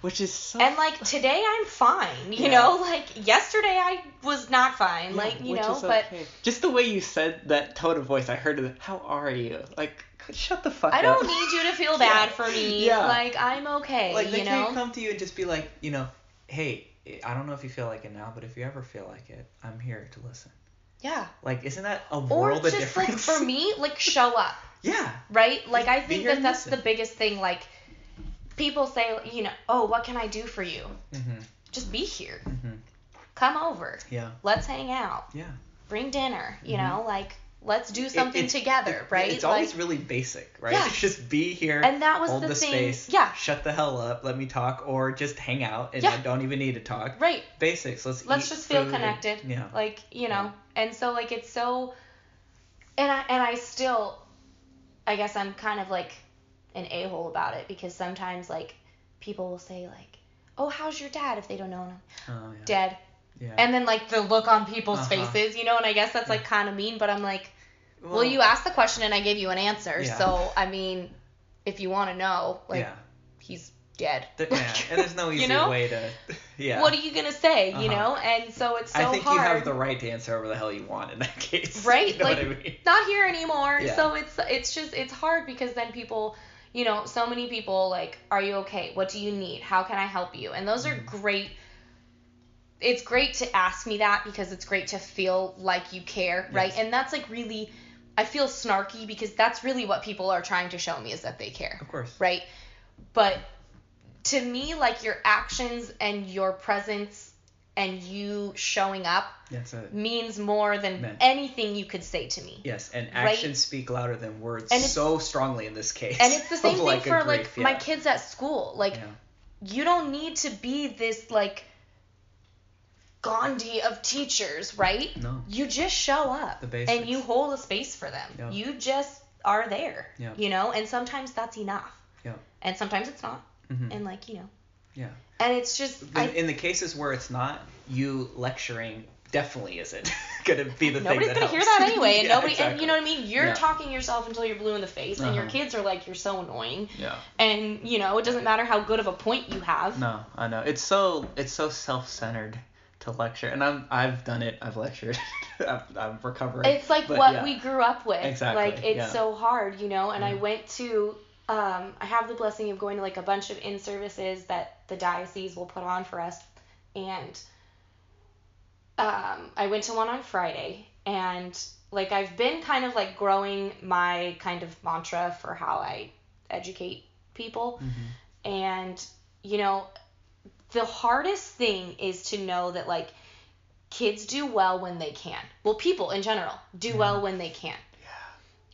Which is so. and like today i'm fine you Yeah. know like yesterday i was not fine like you know is but just the way you said that tone of voice, I heard it. How are you? Like, shut the fuck i up. I don't need you to feel bad Yeah. for me Yeah. like i'm okay Like they you can't know come to you and just be like, you know, hey, I don't know if you feel like it now, but if you ever feel like it, I'm here to listen. yeah Like, isn't that a or world of just like for (laughs) me like show up yeah. right? Like I think that that's listen. the biggest thing. Like people say, you know, oh, what can I do for you? Mm-hmm. Just be here. Mhm. Come over. Yeah. Let's hang out. Yeah. Bring dinner. You Mhm. know, like let's do It- something it's- together, it- right? It's always like, really basic, right? Yeah. Just be here. and that was hold the, the, thing. space. Yeah. Shut the hell up. Let me talk, or just hang out, and Yeah. I don't even need to talk. Right. Basics. Let's. Let's just feel food and- connected. yeah. Like you know, and so like it's so, and I and I still, I guess I'm kind of like an a hole about it because sometimes like people will say like, oh, how's your dad if they don't know him? Oh, yeah. Dead. Yeah. And then like the look on people's Uh-huh. faces, you know, and I guess that's like kind of mean, but I'm like, well, you asked the question and I gave you an answer. Yeah. So I mean, if you want to know, like yeah. he's dead. There- yeah. And there's no (laughs) easy you know? way to. Yeah. What are you gonna say? You Uh-huh. know, and so it's so I think hard. you have the right to answer whatever the hell you want in that case. Right? (laughs) You know like I mean? not here anymore. Yeah. So it's it's just it's hard because then people, you know, so many people like, are you okay? What do you need? How can I help you? And those are Mhm. great. It's great to ask me that because it's great to feel like you care, right? And that's like really, I feel snarky because that's really what people are trying to show me is that they care, Of course. right? But to me, like your actions and your presence and you showing up means more than Man. anything you could say to me. Yes, and Right? actions speak louder than words And so strongly in this case. And it's the (laughs) same thing like, for like grief, my kids at school. Like Yeah. you don't need to be this like Gandhi of teachers, right? No. You just show up and you hold a space for them. Yeah. You just are there. Yeah. You know, and sometimes that's enough. Yeah. And sometimes it's not. Mm-hmm. And like, you know. Yeah. And it's just In, I in the cases where it's not, you lecturing definitely isn't (laughs) gonna be the nobody's thing that gonna hear that anyway, and (laughs) Yeah, nobody, and you know what I mean. You're Yeah. talking yourself until you're blue in the face, and your Uh-huh. kids are like, "You're so annoying," Yeah. and you know it doesn't matter how good of a point you have. No, I know. It's so it's so self-centered to lecture, and I'm I've done it. I've lectured. I'm, I'm recovering. It's like But what yeah. we grew up with. Exactly, Like it's yeah. so hard, you know. And I went to, um, I have the blessing of going to like a bunch of in services that the diocese will put on for us, and um, I went to one on Friday, and like I've been kind of like growing my kind of mantra for how I educate people, Mhm. and you know, the hardest thing is to know that like kids do well when they can. Well, people in general do Yeah. well when they can, Yeah.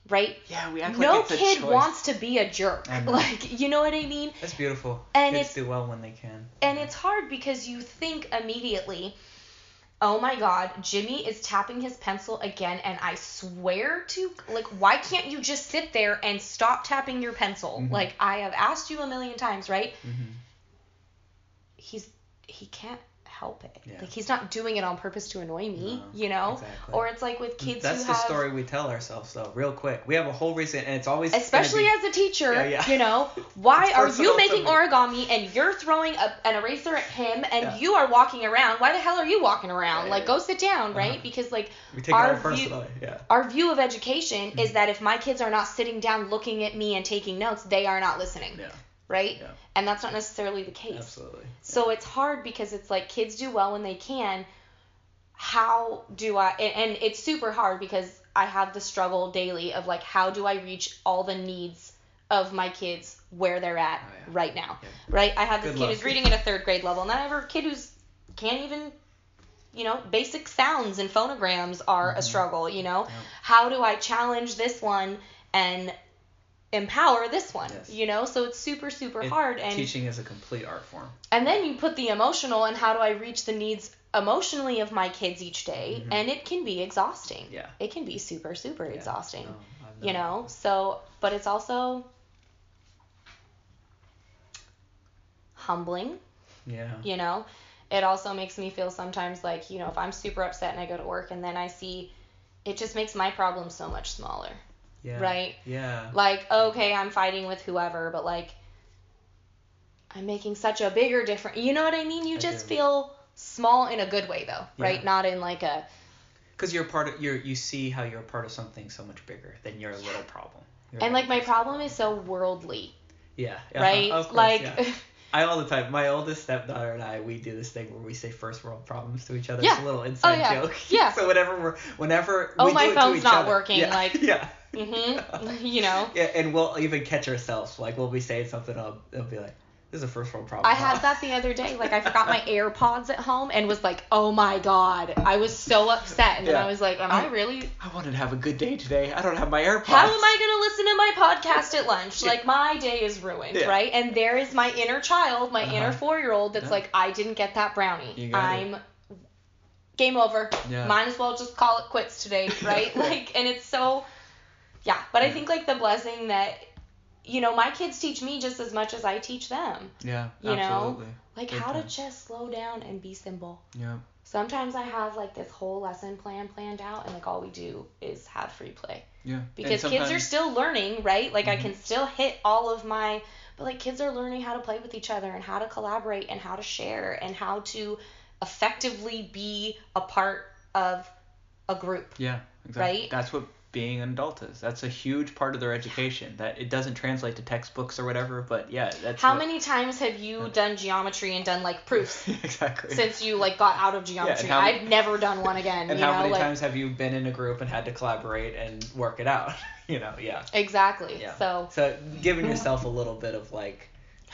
right? Yeah, we act No like it's a kid choice. wants to be a jerk. (laughs) Like, you know what I mean? That's beautiful. And Kids it's do well when they can. and it's hard because you think immediately, "Oh my god, Jimmy is tapping his pencil again and I swear to like why can't you just sit there and stop tapping your pencil? Mhm. Like I have asked you a million times, right? Mhm. He's he can't help it. Yeah. Like he's not doing it on purpose to annoy me, No, you know? exactly. Or it's like with kids That's the have story we tell ourselves, though, real quick. We have a whole reason, and it's always especially be- as a teacher, Yeah, yeah. you know, (laughs) why are you making origami and you're throwing a, an eraser at him and you are walking around? Why the hell are you walking around? Like, go sit down, right? Uh-huh. Because like we take our view- Yeah. our view of education Mm-hmm. is that if my kids are not sitting down looking at me and taking notes, they are not listening, Yeah. Right? Yeah. And that's not necessarily the case. Absolutely. So it's hard because it's like kids do well when they can. How do I? And, and it's super hard because I have the struggle daily of like, how do I reach all the needs of my kids where they're at Oh, yeah. right now? Yeah. Right? I have this Good kid luck. who's reading at a third grade level, and then I have a kid who's can't even. You know, basic sounds and phonograms are a Mhm. struggle, you know? How do I challenge this one and empower this one? Yes. You know? So it's super, super It- hard. And Teaching is a complete art form. and then you put the emotional and how do I reach the needs emotionally of my kids each day, Mhm. and it can be exhausting. Yeah. It can be super, super Yeah. exhausting. No, I've You know? So, but it's also humbling. Yeah. you know? It also makes me feel sometimes like, you know, if I'm super upset and I go to work and then I see it just makes my problem so much smaller. Yeah. Right? Yeah. Like, okay, I'm fighting with whoever, but like I'm making such a bigger difference. You know what I mean? You I just do. feel small in a good way though, right? Not in like a Because you're part of you're you see how you're part of something so much bigger than your little problem. Your and like my problem is so worldly, Yeah. yeah, right? Course, like yeah. (laughs) I all the time. My oldest stepdaughter and I, we do this thing where we say first world problems to each other. Yeah. It's a little oh, inside yeah. joke. Yeah. (laughs) so whenever we're, whenever. Oh, we my do it to phone's not other- working, Yeah. like- (laughs) Yeah. Mhm, (laughs) you know. Yeah, and we'll even catch ourselves. Like we'll be saying something, I'll, it'll be like, "This is a first world problem." I huh?" had that the other day. Like I forgot my (laughs) AirPods at home and was like, "Oh my god." I was so upset and then I was like, "Am I really I wanted to have a good day today. I don't have my AirPods. How am I going to listen to my podcast at lunch? Yeah. Like my day is ruined, Yeah. right? And there is my inner child, my inner Uh-huh. 4-year-old that's Yeah. like, "I didn't get that brownie. Got it. I'm game over. Yeah. Might as well just call it quits today, right?" (laughs) like and it's so yeah, but I think like the blessing that you know, my kids teach me just as much as I teach them. Yeah, You know? Like Big how to just slow down and be simple. Yeah. Sometimes I have like this whole lesson plan planned out and like all we do is have free play Yeah. because kids are still learning, right? Like I Mhm. can still hit all of my but like kids are learning how to play with each other and how to collaborate and how to share and how to effectively be a part of a group. Yeah, exactly. Right? That's what being an adult is. That's a huge part of their education. That it doesn't translate to textbooks or whatever, but yeah, that's How what- many times have you Yeah. done geometry and done like proofs (laughs) exactly. since you like got out of geometry? how I've never done one again, (laughs) and you how know, many like times have you been in a group and had to collaborate and work it out? (laughs) you know, yeah. exactly. Yeah. So So giving yourself a little bit of like,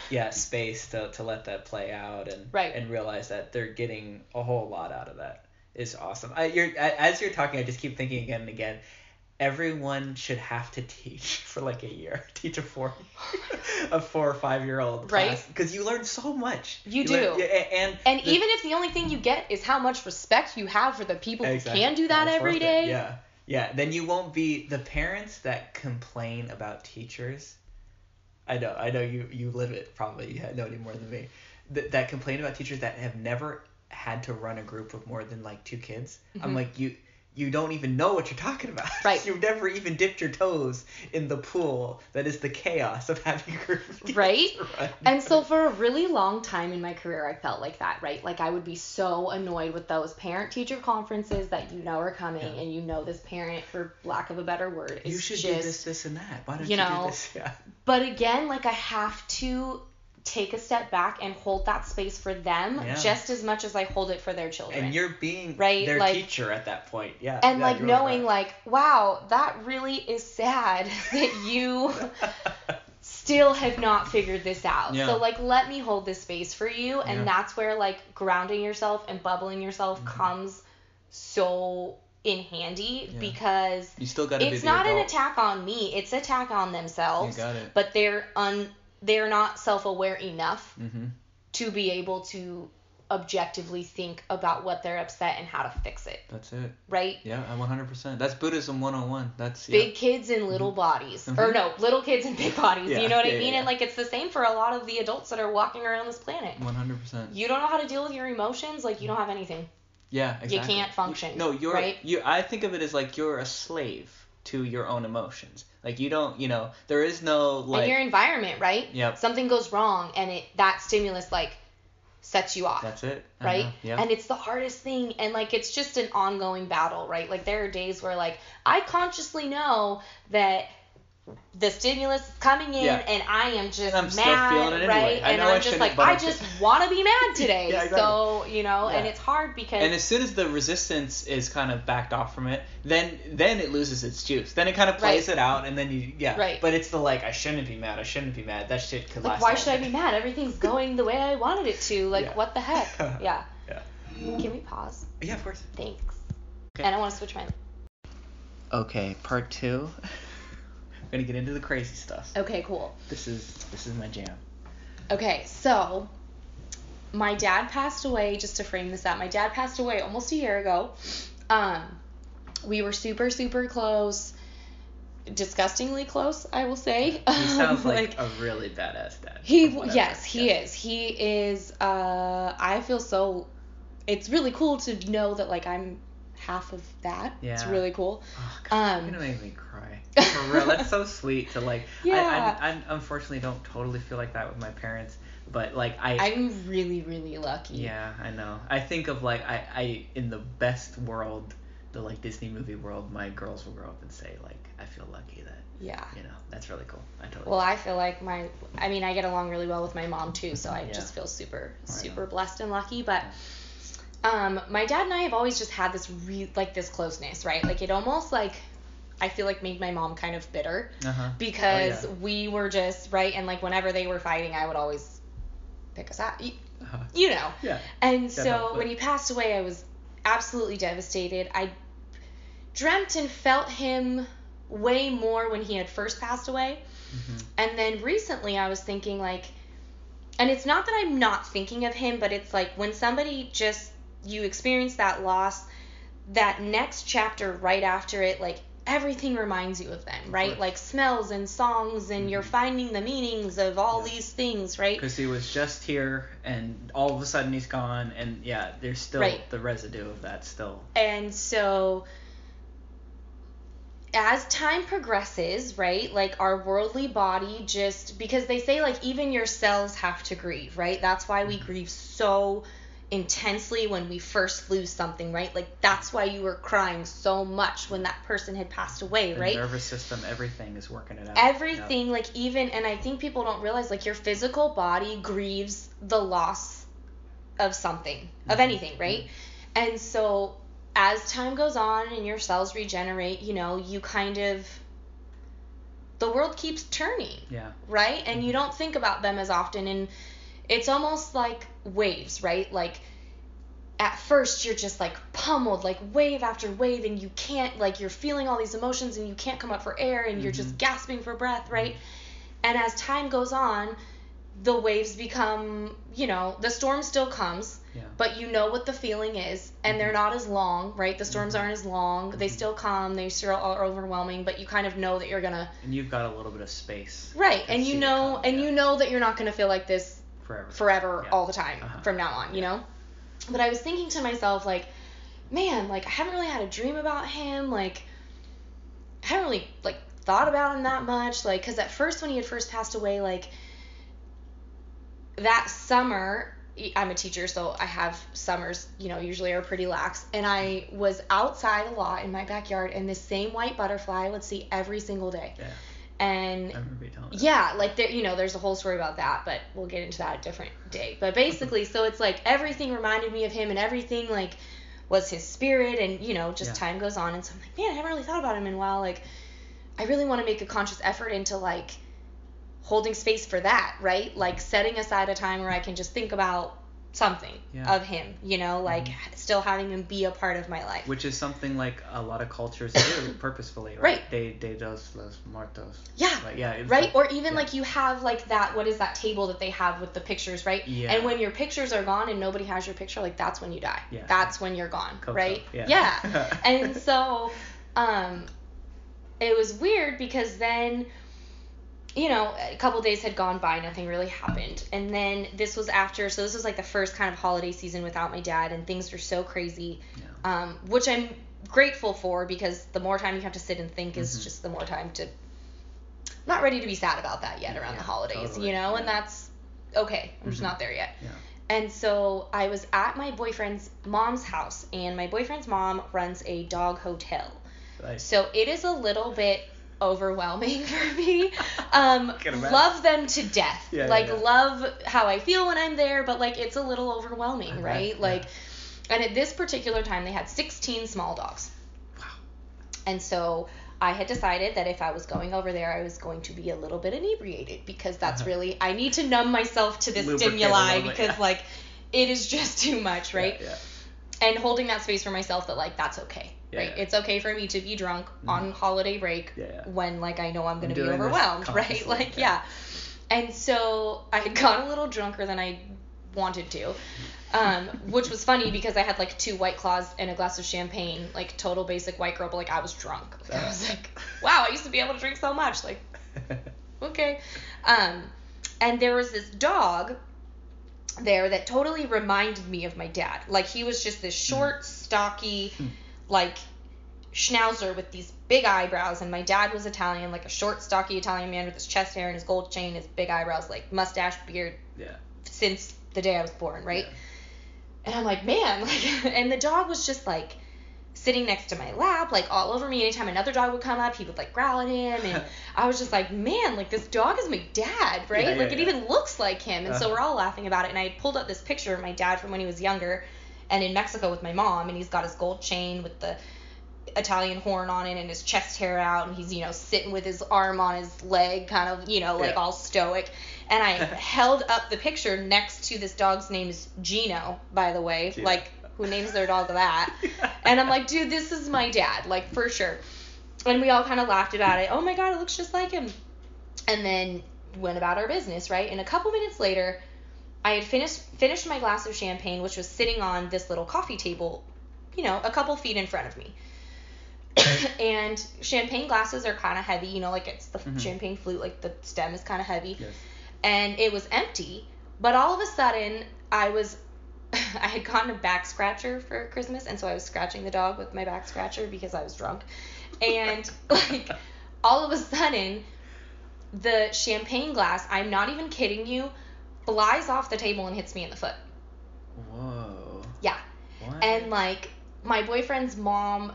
yeah, space to, to let that play out and Right. and realize that they're getting a whole lot out of that is awesome. I, you're as you're talking, I just keep thinking again and again. Everyone should have to teach (laughs) for like a year. (laughs) Teach a four, (laughs) a four or five year old Right. because you learn so much. You learn- do. yeah, and And the- even if the only thing you get is how much respect you have for the people Exactly. who can do that That's every worth it. Yeah. Yeah. Then you won't be the parents that complain about teachers. I know. I know you you live it probably. You know any more than me. That that complain about teachers that have never had to run a group of more than like two kids. I'm Mhm. like you. You don't even know what you're talking about. (laughs) Right. You've never even dipped your toes in the pool that is the chaos of having a group kids Right? And so for a really long time in my career, I felt like that, right? Like I would be so annoyed with those parent teacher conferences that you know are coming, Yeah. and you know this parent, for lack of a better word, is you should just. do this, this, and that. Why don't you you, know, do this? (laughs) Yeah. But again, like I have to take a step back and hold that space for them Yeah. just as much as I hold it for their children. And you're being Right, their like- teacher at that point. Yeah. and yeah, like knowing are. like wow that really is sad (laughs) that you (laughs) still have not figured this out Yeah. so like let me hold this space for you and that's where like grounding yourself and bubbling yourself Mhm. comes so in handy Yeah. because you still got to it's not an attack on me it's attack on themselves You got it. but they're un they're not self-aware enough Mm-hmm. to be able to objectively think about what they're upset and how to fix it That's it. right Yeah, I'm 100%. That's Buddhism 101. That's big kids in little bodies Mhm. or no little kids in big bodies Yeah, you know what yeah, i mean yeah, and like it's the same for a lot of the adults that are walking around this planet 100%. you don't know how to deal with your emotions like you don't have anything Yeah, exactly. you can't function No, you're right you I think of it as like you're a slave to your own emotions. Like you don't, you know, there is no and like your environment right Yeah. something goes wrong and it that stimulus like sets you off That's it. I right Yeah. and it's the hardest thing and like it's just an ongoing battle right like there are days where like i consciously know that the stimulus is coming in Yeah. and i am just And I'm still mad feeling it right anyway. I and know I i'm just like i just just- want to be mad (laughs) today Yeah, exactly. so you know and it's hard because and as soon as the resistance is kind of backed off from it, then then it loses its juice. Then it kind of plays Right. it out, and then you yeah. Right. But it's the like I shouldn't be mad. I shouldn't be mad. That shit could like last. why all should i be mad everything's (laughs) going the way i wanted it to like Yeah. what the heck (laughs) yeah Yeah. can we pause Yeah, of course. thanks Okay. and i want to switch my Okay, part two. We're gonna get into the crazy stuff. okay cool This is this is my jam. Okay, so my dad passed away. Just to frame this up, my dad passed away almost a year ago. Um, we were super super close, disgustingly close, I will say. He sounds Um, (laughs) like, a really badass dad. he yes he is he is uh I feel so it's really cool to know that like I'm half of that. Yeah. It's really cool. Oh, God, Um, you're gonna make me cry. (laughs) For real, that's so sweet to like. Yeah. I, I, I unfortunately don't totally feel like that with my parents, but like I. I'm really, really lucky. yeah, I know. I think of like I, I in the best world, the like Disney movie world, my girls will grow up and say like I feel lucky that Yeah. you know that's really cool. I totally. Well, I feel like my, I mean, I get along really well with my mom too, so I Yeah. just feel super, Right super on. blessed and lucky. But, um, my dad and I have always just had this re, like this closeness, right? Like it almost like, I feel like made my mom kind of bitter uh huh. because Oh, yeah. we were just right, and like whenever they were fighting, I would always pick us up, you, Uh-huh. you know. Yeah. And so Definitely. when he passed away, I was absolutely devastated. I dreamt and felt him way more when he had first passed away. hmm And then recently I was thinking like and it's not that I'm not thinking of him, but it's like when somebody just you experience that loss, that next chapter right after it like everything reminds you of them, right? course. Like smells and songs and you're Mhm. finding the meanings of all Yeah. these things, right? Because he was just here, and all of a sudden he's gone, and yeah, there's still Right. the residue of that still. And so as time progresses, right? Like our worldly body just because they say like even your cells have to grieve, right? That's why we grieve so intensely when we first lose something, right? Like that's why you were crying so much when that person had passed away, The right? nervous system, everything is working it out. Everything like even and I think people don't realize like your physical body grieves the loss of something, of Mhm. anything, right? And so as time goes on and your cells regenerate, you know, you kind of the world keeps turning, Yeah. right? And you don't think about them as often and it's almost like waves, right? Like at first you're just like pummeled like wave after wave and you can't like you're feeling all these emotions and you can't come up for air and you're just Mhm. gasping for breath, right? And as time goes on, the waves become, you know, the storm still comes, Yeah. but you know what the feeling is and they're Mhm. not as long, right? The storms Mhm. aren't as long. They Mhm. still come, they still are overwhelming, but you kind of know that you're going to And you've got a little bit of space. Right, and you know come, and yeah. you know that you're not going to feel like this forever. forever Yeah. all the time Uh-huh. from now on, you know? But I was thinking to myself like, man, like I haven't really had a dream about him, like I haven't really like thought about him that much, like cuz at first when he had first passed away, like that summer I'm a teacher, so I have summers, you know, usually are pretty lax. And I was outside a lot in my backyard, and this same white butterfly I would see every single day. Yeah. And I remember you telling me. yeah, like there, you know, there's a whole story about that, but we'll get into that a different day. But basically, mm-hmm. so it's like everything reminded me of him, and everything like was his spirit, and you know, just Yeah. time goes on, and so I'm like, man, I haven't really thought about him in a while. Like, I really want to make a conscious effort into like holding space for that, right? Like setting aside a time where I can just think about something Yeah. of him, you know, like Mhm. still having him be a part of my life. Which is something like a lot of cultures do (coughs) purposefully, right? Right. De, de dos los muertos. Yeah. Like, yeah. right like- or even yeah. like you have like that what is that table that they have with the pictures right Yeah. and when your pictures are gone and nobody has your picture like that's when you die Yeah. that's when you're gone Coco, right yeah. (laughs) and so um it was weird because then you know a couple days had gone by nothing really happened and then this was after so this was like the first kind of holiday season without my dad and things were so crazy Yeah. um, which I'm grateful for because the more time you have to sit and think is Mhm. just the more time to. Not ready to be sad about that yet around Yeah, the holidays, totally, you know, and that's okay. I'm just Mhm. not there yet. Yeah. And so I was at my boyfriend's mom's house, and my boyfriend's mom runs a dog hotel. Nice. So it is a little bit overwhelming (laughs) for me. Um, love them to death. Yeah, yeah, like yeah. love how I feel when I'm there, but like it's a little overwhelming, right? yeah. Like, and at this particular time they had 16 small dogs. Wow. And so I had decided that if I was going over there, I was going to be a little bit inebriated because that's Uh-huh. really I need to numb myself to this Lubricate stimuli bit, because yeah. like it is just (laughs) too much, right? Yeah. and holding that space for myself that like that's okay Yeah, right yeah. it's okay for me to be drunk on holiday break Yeah, when like i know i'm gonna be doing this overwhelmed (laughs) right like yeah. and so i had got a little drunker than i wanted to um, which was funny because i had like two white claws and a glass of champagne like total basic white girl but like i was drunk (laughs) i was like wow i used to be able to drink so much like (laughs) okay. Um, and there was this dog there that totally reminded me of my dad. Like he was just this short, stocky, like schnauzer with these big eyebrows and my dad was Italian, like a short, stocky Italian man with his chest hair and his gold chain, his big eyebrows, like mustache, beard, Yeah. since the day I was born, right? Yeah. And I'm like, man, (laughs) like, and the dog was just like sitting next to my lap, like all over me. Anytime another dog would come up, he would like growl at him, and (laughs) I was just like, man, like this dog is my dad, right? Yeah, yeah, like it even looks like him. And so Uh-huh. we're all laughing about it. And I pulled up this picture of my dad from when he was younger, and in Mexico with my mom, and he's got his gold chain with the Italian horn on it and his chest hair out and he's you know sitting with his arm on his leg kind of you know like Yeah. all stoic. And I (laughs) held up the picture next to this dog's name is Gino by the way. Gino. like who names their dog that? (laughs) And I'm like dude this is my dad like for sure. And we all kind of laughed about it. Oh my god it looks just like him. And then went about our business right? And a couple minutes later I had finished finished my glass of champagne which was sitting on this little coffee table you know a couple feet in front of me (coughs) and champagne glasses are kind of heavy, you know, like it's the Mhm. champagne flute, like the stem is kind of heavy. Yes. And it was empty, but all of a sudden I was (laughs) I had gotten a back scratcher for Christmas, and so I was scratching the dog with my back scratcher because I was drunk. And (laughs) like (laughs) all of a sudden the champagne glass, I'm not even kidding you, flies off the table and hits me in the foot. Whoa. Yeah. What? And like my boyfriend's mom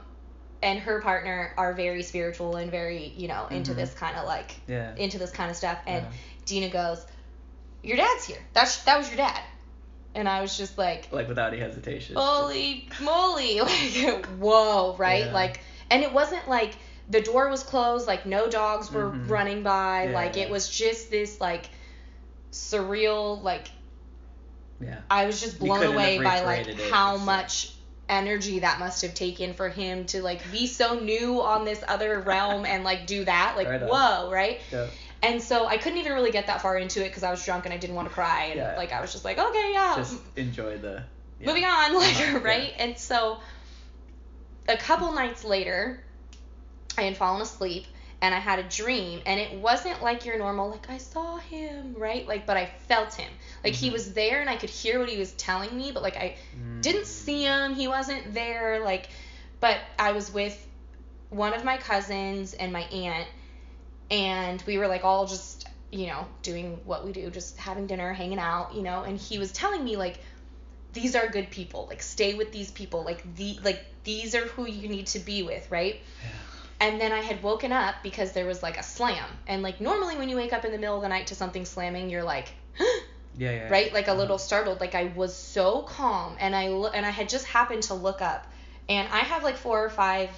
and her partner are very spiritual and very, you know, into Mhm. this kind of like yeah. into this kind of stuff. And Yeah. Dina goes, "Your dad's here. That's that was your dad." And I was just like, Like without any hesitation. "Holy moly!" (laughs) Like, whoa, right? Yeah. Like, and it wasn't like the door was closed, like no dogs were Mhm. running by, like it was just this like surreal like Yeah. I was just blown away by like recreated it, how it's much energy that must have taken for him to like be so new on this other realm and like do that like Right whoa right Yeah. and so i couldn't even really get that far into it because i was drunk and i didn't want to cry and Yeah. like i was just like okay yeah Just enjoy the. yeah. moving on like Uh-huh, yeah. (laughs) right and so a couple nights later i had fallen asleep and i had a dream and it wasn't like your normal like i saw him right? Like but i felt him. Like he Mhm. was there and i could hear what he was telling me but like i Mm. didn't see him. He wasn't there like but i was with one of my cousins and my aunt and we were like all just you know doing what we do just having dinner hanging out you know? And he was telling me like these are good people. Like stay with these people. Like the like these are who you need to be with right? Yeah. And then I had woken up because there was like a slam. And like normally when you wake up in the middle of the night to something slamming, you're like, (gasps) Yeah. Yeah. right? Like a Uh-huh. little startled. Like I was so calm and I lo- and I had just happened to look up. And I have like four or five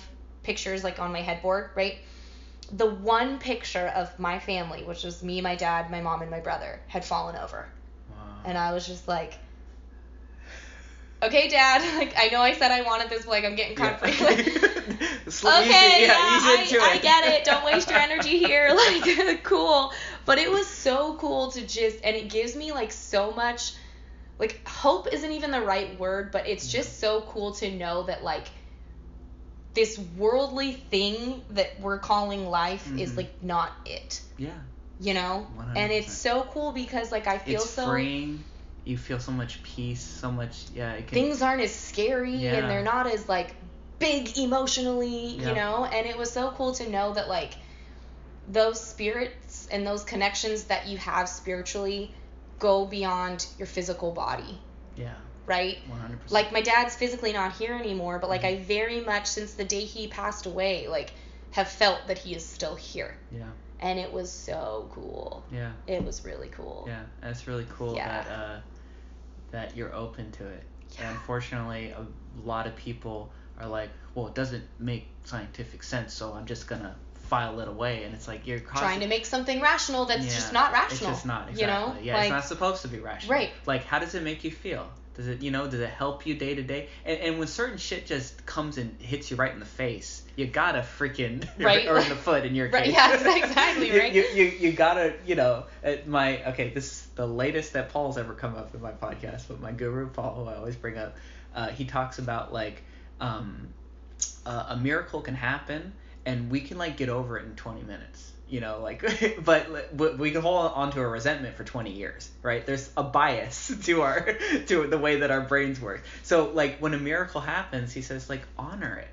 pictures like on my headboard, right? The one picture of my family, which was me, my dad, my mom and my brother, had fallen over. Wow. And I was just like Okay, Dad. (laughs) Like I know I said I wanted this, but like I'm getting kind of Yeah. Ease (laughs) it- okay, yeah, I, I get it. Don't waste your (laughs) energy here. Like, cool. But it was so cool to just, and it gives me like so much, like, hope isn't even the right word, but it's just so cool to know that, like, this worldly thing that we're calling life is, Mhm. like, not it, Yeah. you know? 100%. And it's so cool because, like, I feel It's so. freeing. You feel so much peace, so much. Yeah. It can, things aren't as scary Yeah. and they're not as like big emotionally, Yeah. you know? And it was so cool to know that like those spirits and those connections that you have spiritually go beyond your physical body, Yeah. right? 100%. Like my dad's physically not here anymore, but like I Mm-hmm. very much since the day he passed away, like have felt that he is still here. Yeah. And it was so cool. Yeah. It was really cool. Yeah. That's really cool Yeah. that uh, that you're open to it. Yeah. And unfortunately, a lot of people are like, well, it doesn't make scientific sense, so I'm just gonna file it away. And it's like you're causing, Trying to make something rational that's Yeah, just not rational. It's just not exactly. You know? Yeah, like, it's not supposed to be rational. Right. Like, how does it make you feel? Does it, you know, does it help you day to day? And and when certain shit just comes and hits you right in the face, you gotta freaking (laughs) Right. or in the foot in your Right, case. yeah, (laughs) exactly, you, right. You, you you gotta you know my okay this is the latest that Paul's ever come up in my podcast, but my guru Paul who I always bring up, uh, he talks about like um, uh, a miracle can happen and we can like get over it in 20 minutes you know like (laughs) but, but we can hold on to a resentment for 20 years right there's a bias (laughs) to our (laughs) to the way that our brains work so like when a miracle happens he says like honor it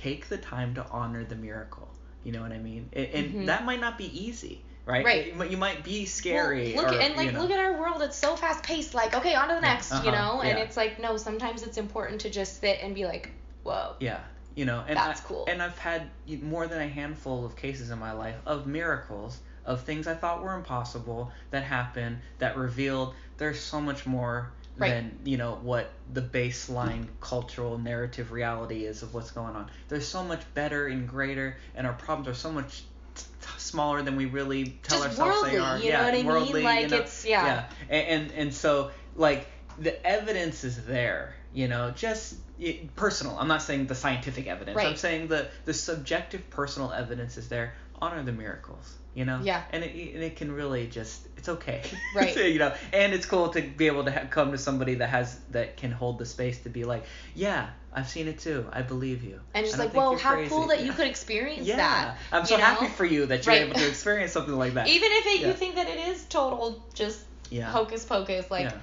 take the time to honor the miracle. You know what I mean? And, and Mhm. that might not be easy, right? Right. You might, you might be scary. Well, look or, and like you know. look at our world. It's so fast paced. Like okay, on to the next. You uh-huh, know, and yeah. it's like no. Sometimes it's important to just sit and be like, whoa. Yeah, you know, and That's I, cool. And I've had more than a handful of cases in my life of miracles of things I thought were impossible that happened that revealed there's so much more Right. than you know what the baseline cultural narrative reality is of what's going on. There's so much better and greater, and our problems are so much t- t- smaller than we really tell Just ourselves worldly, they are. you know yeah, what I mean? worldly, Like, you know? it's- yeah. yeah. And, and and so like the evidence is there, you know, just it, personal. I'm not saying the scientific evidence. I'm saying the the subjective personal evidence is there. Honor the miracles, you know. Yeah. And it and it can really just it's okay. Right. (laughs) you know, and it's cool to be able to ha- come to somebody that has that can hold the space to be like, yeah, I've seen it too. I believe you. And just like, you're how crazy." cool that you (laughs) could experience Yeah, that. I'm so know? happy for you that you're Right. able to experience something like that. Even if it, Yeah. you think that it is total just yeah. hocus pocus, like yeah.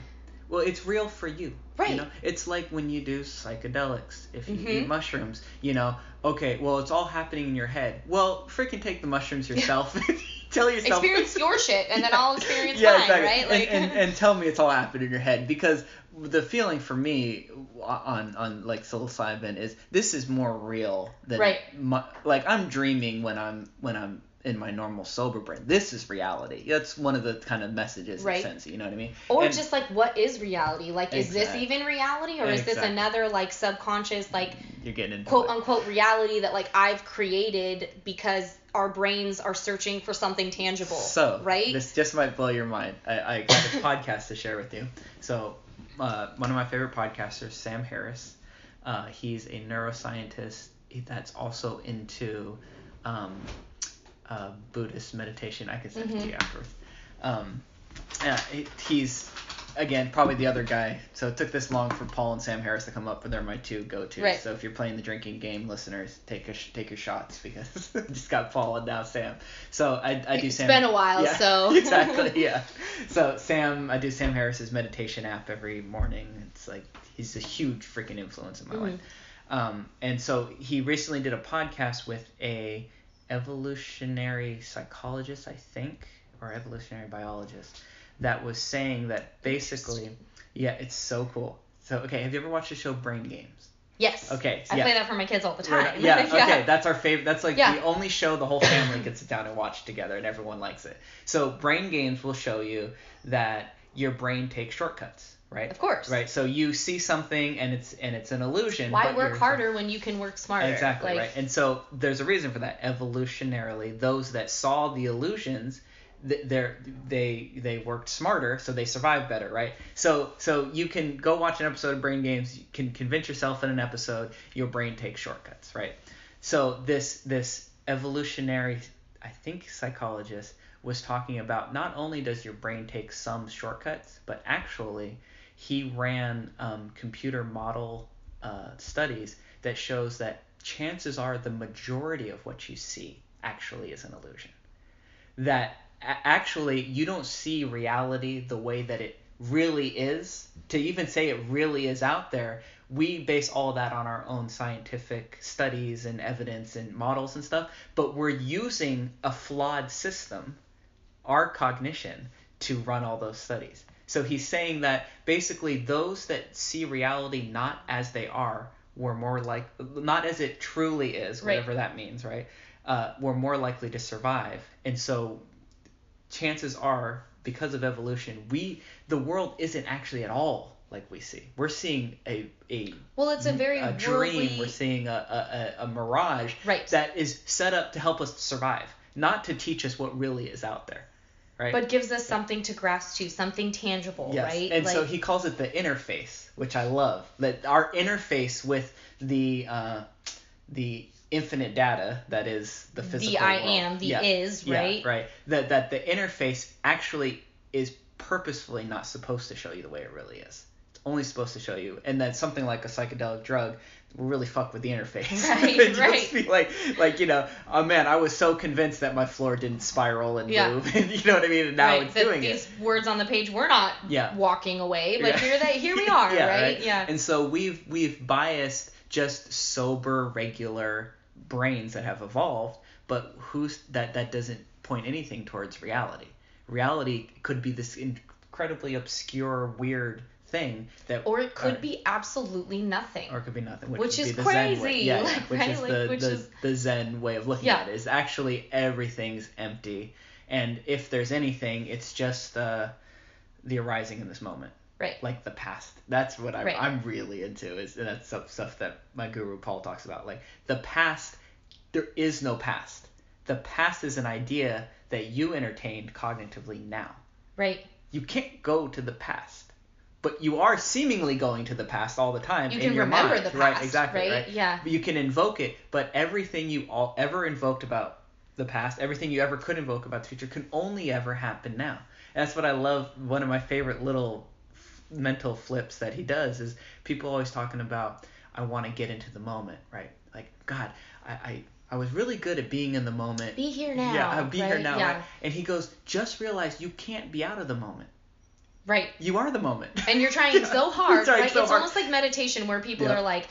Well, it's real for you. Right. You know, it's like when you do psychedelics. If you Mhm. eat mushrooms, you know, okay, well, it's all happening in your head. Well, freaking take the mushrooms (laughs) yourself. (laughs) tell yourself. experience (laughs) your shit, and then Yeah. I'll experience yeah, mine, exactly. right? Like, and, and, and tell me it's all happening in your head because the feeling for me on on like psilocybin is this is more real than Right. my, like I'm dreaming when I'm when I'm in my normal sober brain. This is reality. That's one of the kind of messages Right. it sends. You know what I mean? or And- just like, what is reality? Like, is this even reality, or is this another like subconscious like you're getting quote it. unquote reality that like I've created because our brains are searching for something tangible, So, right? this just might blow your mind. I, I got this podcast to share with you. So, uh, one of my favorite podcasters, Sam Harris, uh, he's a neuroscientist that's also into um, uh, Buddhist meditation. I can send it to Mhm. you afterwards. Um, yeah, he- he's again probably the other guy. So it took this long for Paul and Sam Harris to come up, but they're my two go-tos. Right. So if you're playing the drinking game, listeners, take a sh- take your shots because (laughs) I just got Paul and now Sam. So I I do It's Sam. It's been a while, Yeah, so (laughs) exactly (laughs) yeah. So Sam, I do Sam Harris's meditation app every morning. It's like he's a huge freaking influence in my Mhm. life. Um, and so he recently did a podcast with a evolutionary psychologist, I think, or evolutionary biologist, that was saying that basically, yeah, it's so cool. So okay, have you ever watched the show Brain Games? yes. Okay, I yeah. play that for my kids all the Right, time. (laughs) Yeah, okay, that's our favorite. That's like Yeah. the only show the whole family gets sit down and watch together, and everyone likes it. So brain games will show you that your brain takes shortcuts, right? Of course. Right. So you see something, and it's and it's an illusion. Why work harder when you can work smarter? Exactly Like, right. And so there's a reason for that. Evolutionarily, those that saw the illusions, they're, they they worked smarter, so they survived better, right? So so you can go watch an episode of Brain Games. You can convince yourself in an episode your brain takes shortcuts, right? So this this evolutionary, I think psychologist was talking about not only does your brain take some shortcuts, but actually he ran um, computer model uh, studies that shows that chances are the majority of what you see actually is an illusion. That a- actually you don't see reality the way that it really is. To even say it really is out there, we base all that on our own scientific studies and evidence and models and stuff, but we're using a flawed system, our cognition, to run all those studies. So he's saying that basically those that see reality not as they are were more like not as it truly is, Right. whatever that means, right? Uh, were more likely to survive. And so chances are because of evolution, we the world isn't actually at all like we see. We're seeing a a well, it's a very a dream. worldly- We're seeing a, a, a, a mirage Right. that is set up to help us survive, not to teach us what really is out there, right? but gives us something to grasp to, something tangible, yes. right? And so he calls it the interface, which I love. That our interface with the uh, the infinite data that is the physical the I world. am, the Yeah. is, Yeah, right? right. That that the interface actually is purposefully not supposed to show you the way it really is. It's only supposed to show you, and then something like a psychedelic drug really fuck with the interface. (laughs) Right, (laughs) And right. just be like, like you know, oh man, I was so convinced that my floor didn't spiral and Yeah. move, and (laughs) you know what I mean? And now right, it's doing these it. words on the page we're not Yeah. walking away, but Yeah. here they here we are, Yeah, right? Yeah. And so we've we've biased just sober, regular brains that have evolved, but who's that that doesn't point anything towards reality. Reality could be this incredibly obscure, weird thing that or it could or- be absolutely nothing. or it could be nothing, which, Which is the crazy, Yeah, yeah, like, which right? is Like, the which the, is- the Zen way of looking Yeah. at it. Is actually everything's empty, and if there's anything, it's just uh, the arising in this moment, right. like the past. That's what I'm Right. I'm really into. Is and that's stuff stuff that my guru Paul talks about. Like the past, there is no past. The past is an idea that you entertained cognitively now Right. you can't go to the past, but you are seemingly going to the past all the time. You in can your remember mind. the right? past, Exactly, right? right? Yeah. You can invoke it, but everything you all ever invoked about the past, everything you ever could invoke about the future, can only ever happen now. And that's what I love. One of my favorite little f- mental flips that he does is people always talking about, I want to get into the moment, right? Like, God, I, I, I was really good at being in the moment. Be here now. Yeah, I'll be here now. Yeah. Right? And he goes, just realize you can't be out of the moment. Right. You are the moment. And you're trying (laughs) so hard, trying right? so it's hard. almost like meditation where people Yeah. are like,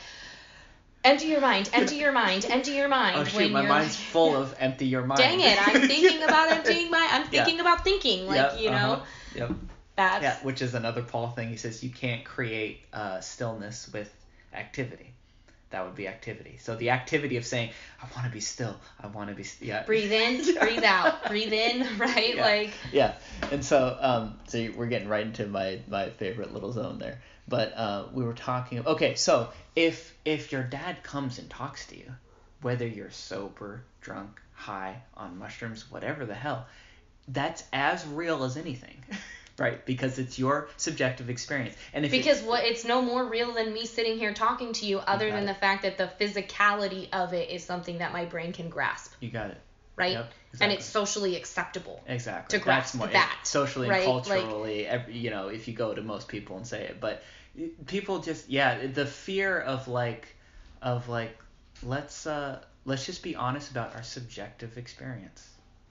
empty your mind, empty your mind, empty your mind. Oh shoot, my mind's like, full of empty your mind. Dang it, I'm thinking (laughs) about emptying my, I'm Yeah. thinking about thinking, like, Yep, you know, uh-huh. Yep. that's, Yeah, which is another Paul thing. He says you can't create uh, stillness with activity. That would be activity. So the activity of saying, I want to be still. I want to be. St-, yeah. breathe in, Yeah. (laughs) breathe out, breathe in, (laughs) right? Yeah. Like, Yeah, and so um, so we're getting right into my my favorite little zone there. But uh, we were talking. Okay, so if if your dad comes and talks to you, whether you're sober, drunk, high, on mushrooms, whatever the hell, that's as real as anything, (laughs) right? Because it's your subjective experience. And if it- because what it's no more real than me sitting here talking to you, other got than it. the fact that the physicality of it is something that my brain can grasp, you got it right? Yep, exactly. And it's socially acceptable. Exactly. to grasp That's that, socially right? and Like- culturally, every, you know, if you go to most people and say it, but people just yeah, the fear of like of like let's uh let's just be honest about our subjective experience,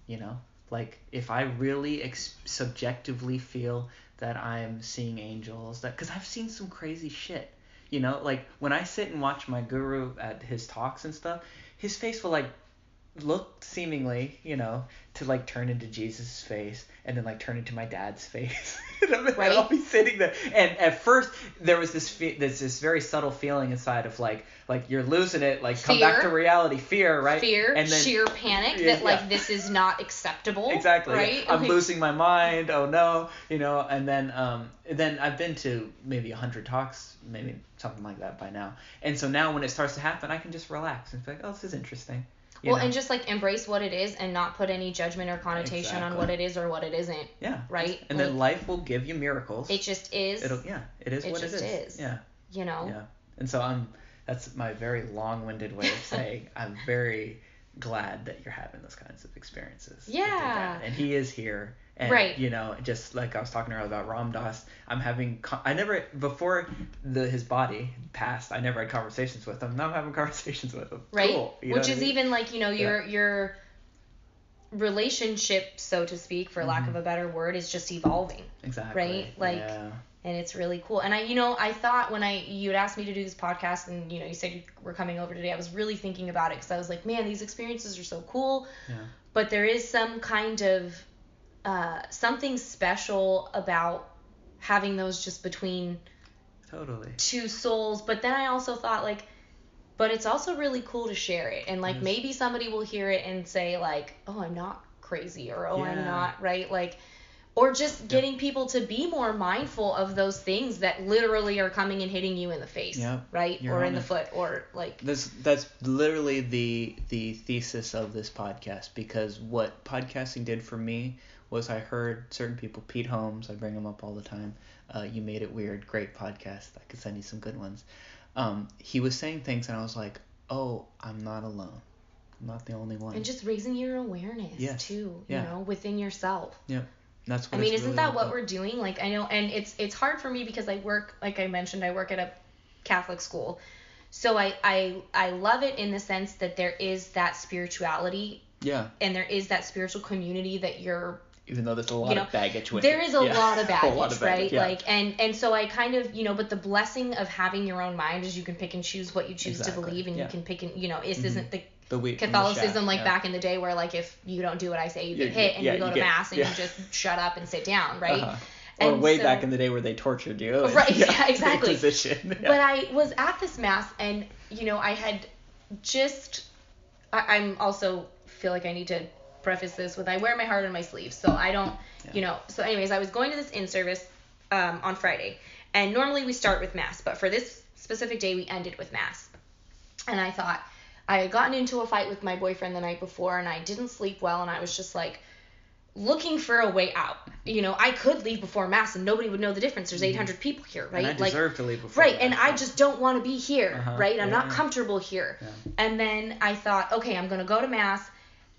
you know? Like if I really ex- subjectively feel that I'm seeing angels, that cuz I've seen some crazy shit. You know, like when I sit and watch my guru at his talks and stuff, his face will like look seemingly, you know, to like turn into Jesus' face and then like turn into my dad's (laughs) face. and Right. I'll be sitting there, and at first there was this fe- there's this very subtle feeling inside of like like you're losing it, like come back to reality, fear, right? Fear, and then, sheer panic Yeah, that like yeah. this is not acceptable. Exactly. Right? I'm Like, losing my mind. Oh no, you know. And then um then I've been to maybe a hundred talks, maybe something like that by now. And so now when it starts to happen, I can just relax and be like, oh, this is interesting. Well, know? and just like embrace what it is and not put any judgment or connotation on what it is or what it isn't. yeah. right? And then life will give you miracles. It just is, It'll yeah, it is It what it is. is. Yeah. you know. Yeah. And so I'm that's my very long-winded way of (laughs) saying I'm very glad that you're having those kinds of experiences. Yeah. And he is here. And Right. you know, just like I was talking earlier about Ram Dass, I'm having con- I never before the his body passed, I never had conversations with him. Now I'm having (laughs) conversations with him. Right? Cool. Which what I is mean? even like, you know, your your relationship, so to speak, for lack of mm-hmm. a better word, is just evolving. exactly. right? Like, yeah. and it's really cool. And I, you know, I thought when I you had asked me to do this podcast, and you know, you said you were coming over today, I was really thinking about it because I was like, man, these experiences are so cool. Yeah. But there is some kind of uh, something special about having those just between Totally. two souls. But then I also thought like, but it's also really cool to share it, and like Yes. maybe somebody will hear it and say like, oh, I'm not crazy, or oh, I'm not right, like. Or just getting people to be more mindful of those things that literally are coming and hitting you in the face, Yep. right? You're or in the foot, or like This that's literally the the thesis of this podcast because what podcasting did for me was I heard certain people, Pete Holmes, I bring him up all the time. Uh, you made it weird, great podcast. I could send you some good ones. Um, he was saying things and I was like, oh, I'm not alone. I'm not the only one. and just raising your awareness Yes. too, Yeah. you know, within yourself. Yeah. That's what I mean, isn't really that what about. we're doing? Like, I know, and it's it's hard for me because I work, like I mentioned, I work at a Catholic school, so I I I love it in the sense that there is that spirituality Yeah, and there is that spiritual community that you're Even though there's a lot You know, of baggage with there it. is a Yeah. lot of (laughs) A baggage, lot of right? baggage, yeah. Like and and so I kind of you know, but the blessing of having your own mind is you can pick and choose what you choose Exactly, to believe, and yeah. you can pick and you know, this Mhm. isn't the the wheat from the Catholicism like yeah. back in the day where like if you don't do what I say you You- get hit and yeah, you go you to get- mass and yeah. you just shut up and sit down, right? Uh-huh. Or And way so- back in the day where they tortured you. and- Right, (laughs) yeah, exactly. (laughs) But I was at this mass and you know I had just I, I'm also feel like I need to preface this with I wear my heart on my sleeve, so I don't you know. So anyways, I was going to this in service um, on Friday, and normally we start with mass, but for this specific day we ended with mass, and I thought I had gotten into a fight with my boyfriend the night before, and I didn't sleep well, and I was just like looking for a way out. You know, I could leave before mass and nobody would know the difference. There's 800 people here, right? Mm-hmm. And I like deserve to leave before. Right, that, and I just don't want to be here, Uh-huh, right? I'm yeah, not comfortable here. Yeah. And then I thought, okay, I'm gonna go to mass,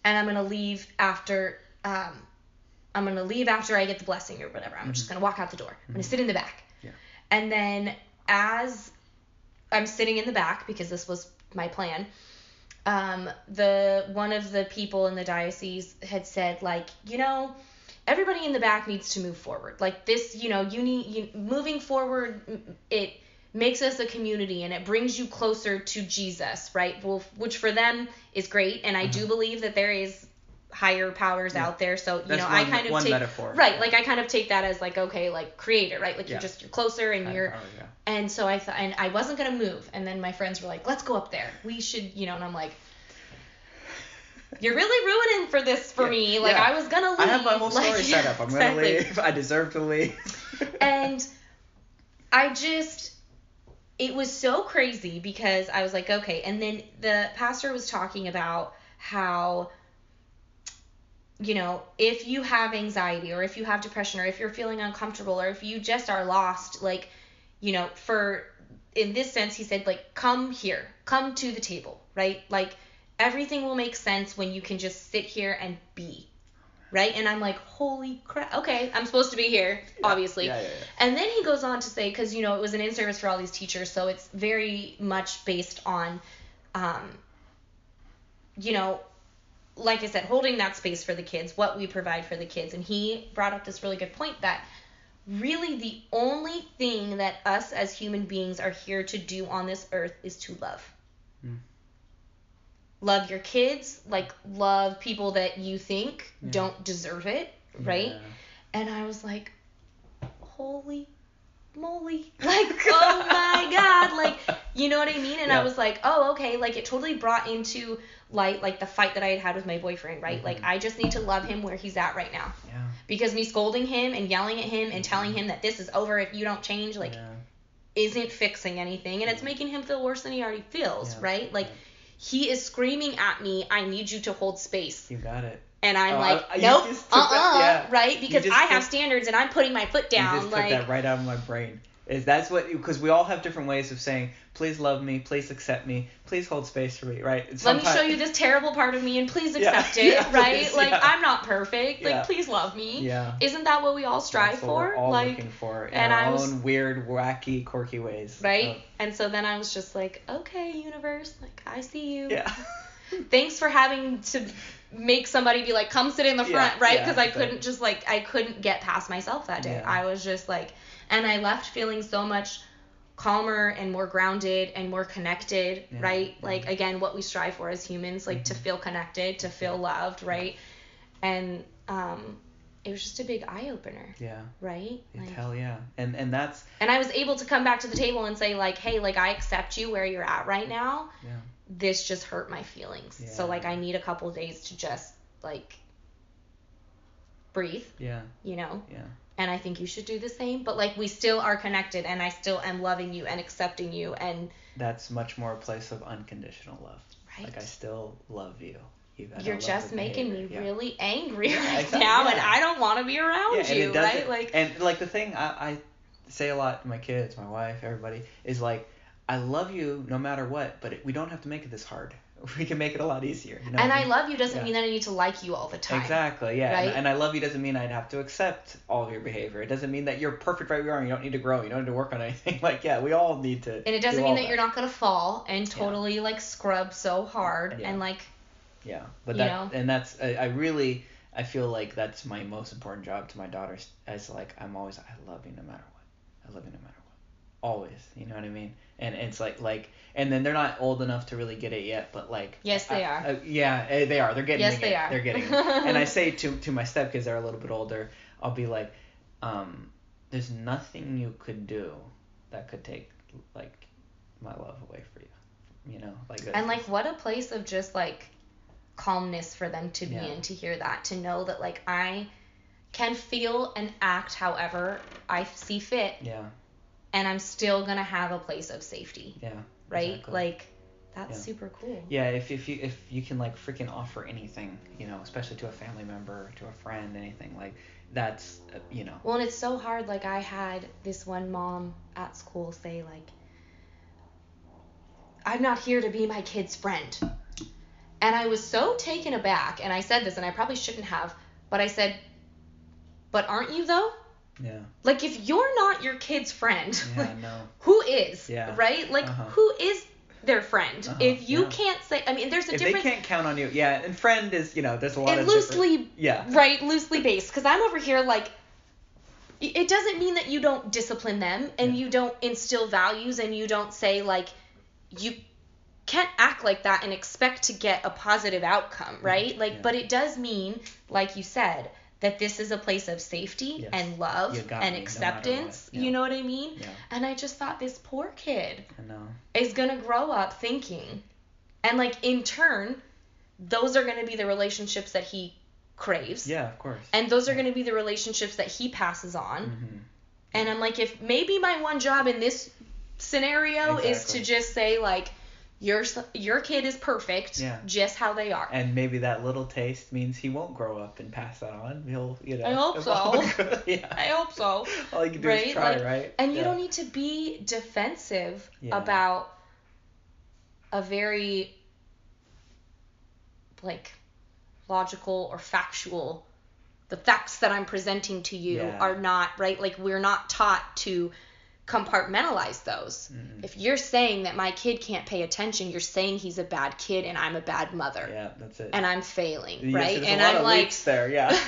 and I'm gonna leave after. Um, I'm gonna leave after I get the blessing or whatever. I'm just gonna walk out the door. I'm gonna sit in the back. Mm-hmm. Yeah. And then as I'm sitting in the back because this was my plan. Um, the one of the people in the diocese had said like, you know, everybody in the back needs to move forward. Like this, you know, you need you, moving forward. It makes us a community and it brings you closer to Jesus, right? Well, which for them is great, and I do mm-hmm. believe that there is higher powers. Yeah. out there. So you That's know, I kind of one take metaphor. right, like I kind of take that as like okay, like creator, right? Like Yeah. you're just you're closer and Higher you're power, yeah. and so I thought, and I wasn't gonna move. And then my friends were like, "Let's go up there. We should, you know." And I'm like, "You're really ruining for this for me. Like. I was gonna leave. I have my whole story like, set up. I'm (laughs) exactly. gonna leave. I deserve to leave. And I just, it was so crazy because I was like, okay. And then the pastor was talking about how you know, if you have anxiety or if you have depression or if you're feeling uncomfortable or if you just are lost, like, you know, for in this sense, he said, like, come here, come to the table, right? Like, everything will make sense when you can just sit here and be, right? And I'm like, holy crap, okay, I'm supposed to be here, obviously. Yeah, yeah, yeah. And then he goes on to say, because you know it was an in service for all these teachers, so it's very much based on, um, you know, like I said, holding that space for the kids, what we provide for the kids. And he brought up this really good point that really the only thing that us as human beings are here to do on this earth is to love. Mm. Love your kids, like love people that you think Yeah. don't deserve it, right? Yeah. And I was like, holy moly. (laughs) Like, (laughs) oh my God. Like, you know what I mean? And I was like, oh, okay. Like, it totally brought into light, like, the fight that I had had with my boyfriend, right? Like, Mhm. I just need to love him where he's at right now. Yeah. Because me scolding him and yelling at him and telling him that this is over if you don't change, like, yeah. isn't fixing anything. And it's making him feel worse than he already feels, Yeah. right? Like, Yeah. He is screaming at me, I need you to hold space. You got it. And I'm Oh, like, I- nope, uh uh yeah. right? Because I have standards and I'm putting my foot down. you just like, took that right out of my brain. Is that's what because we all have different ways of saying please love me, please accept me, please hold space for me, right? let me show you this terrible part of me and please (laughs) Yeah, accept it, (laughs) yeah, right? please, like, yeah. I'm not perfect. Yeah. Like, please love me. Yeah. Isn't that what we all strive for? All like, looking for in and our I was- own weird, wacky, quirky ways. right? And so then I was just like, okay, universe, like, I see you. yeah. (laughs) Thanks for having to make somebody be like, come sit in the Yeah, front, right? yeah, Because I couldn't just like, I couldn't get past myself that day. Yeah. I was just like, and I left feeling so much calmer and more grounded and more connected, Yeah, right? yeah. Like again, what we strive for as humans, like to Mhm. feel connected, to feel loved, right? And um, it was just a big eye opener, Yeah. right? Like, hell yeah. And and that's and I was able to come back to the table and say like, hey, like I accept you where you're at right now. yeah. This just hurt my feelings. Yeah. So like I need a couple days to just like breathe, Yeah. you know? Yeah. And I think you should do the same, but like we still are connected and I still am loving you and accepting you and That's much more a place of unconditional love. right. Like I still love you. you You're just making me. Yeah. really angry Yeah, right exactly, now and. I don't want to be around yeah, you, right? Like and like the thing I, I say a lot to my kids, my wife, everybody is like, I love you no matter what, but it, we don't have to make it this hard. (laughs) We can make it a lot easier. You know? and I love you doesn't Yeah. mean that I need to like you all the time. Exactly, yeah. Right? And, and I love you doesn't mean I'd have to accept all of your behavior. It doesn't mean that you're perfect right where you are and you don't need to grow. You don't need to work on (laughs) anything. Like, yeah, we all need to. And it doesn't do mean that, you're not gonna fall and totally like scrub so hard Yeah. and like Yeah, but that know? and that's I, I really I feel like that's my most important job to my daughters. As like I'm always I love you no matter what. I love you no matter what. Always. You know what I mean? And it's like like and then they're not old enough to really get it yet, but like Yes, they I- are. I- yeah, eh, they are. They're getting Yes, it. they are. They're getting it. and I say to to my stepkids, they're a little bit older. I'll be like, um, there's nothing you could do that could take like my love away for you. You know, like And like what a place of just like calmness for them to be Yeah. in to hear that, to know that like I can feel and act however I see fit yeah, and I'm still to have a place of safety, yeah, right? exactly. Like that's Yeah. super cool. Yeah, if, if you if you can like freaking offer anything, you know, especially to a family member, to a friend, anything like that's uh, you know. Well, and it's so hard. Like I had this one mom at school say like, "I'm not here to be my kid's friend," and I was so taken aback. And I said this, and I probably shouldn't have, but I said, "But aren't you though? Yeah. Like if you're not your kid's friend, Yeah. No. who is? Yeah. Right? Like Uh-huh. who is their friend? Uh-huh, If you yeah. can't say, I mean, there's a If they can't count on you, yeah, and friend is you know there's a lot and of different- loosely Yeah. right loosely based because i'm over here like it doesn't mean that you don't discipline them and Yeah. you don't instill values and you don't say like you can't act like that and expect to get a positive outcome right like yeah. but it does mean like you said that this is a place of safety Yes. and love and me, no matter acceptance. you know what i mean? Yeah. and i just thought this poor kid I know. is going to grow up thinking and like in turn those are going to be the relationships that he craves. Yeah, of course. and those are going to be the relationships that he passes on. Hmm and i'm like if maybe my one job in this scenario is to just say like your your kid is perfect Yeah. just how they are And maybe that little taste means he won't grow up and pass that on. He'll, you know. I hope (laughs) so. (laughs) yeah. i hope so All you can do right? is try, Like, right? and you don't need to be defensive Yeah. about a very like logical or factual the facts that i'm presenting to you Yeah. are not right like we're not taught to compartmentalize those Mm-mm. if you're saying that my kid can't pay attention you're saying he's a bad kid and i'm a bad mother Yeah, that's it. and i'm failing Yes, right and a lot i'm of like leaks there, yeah.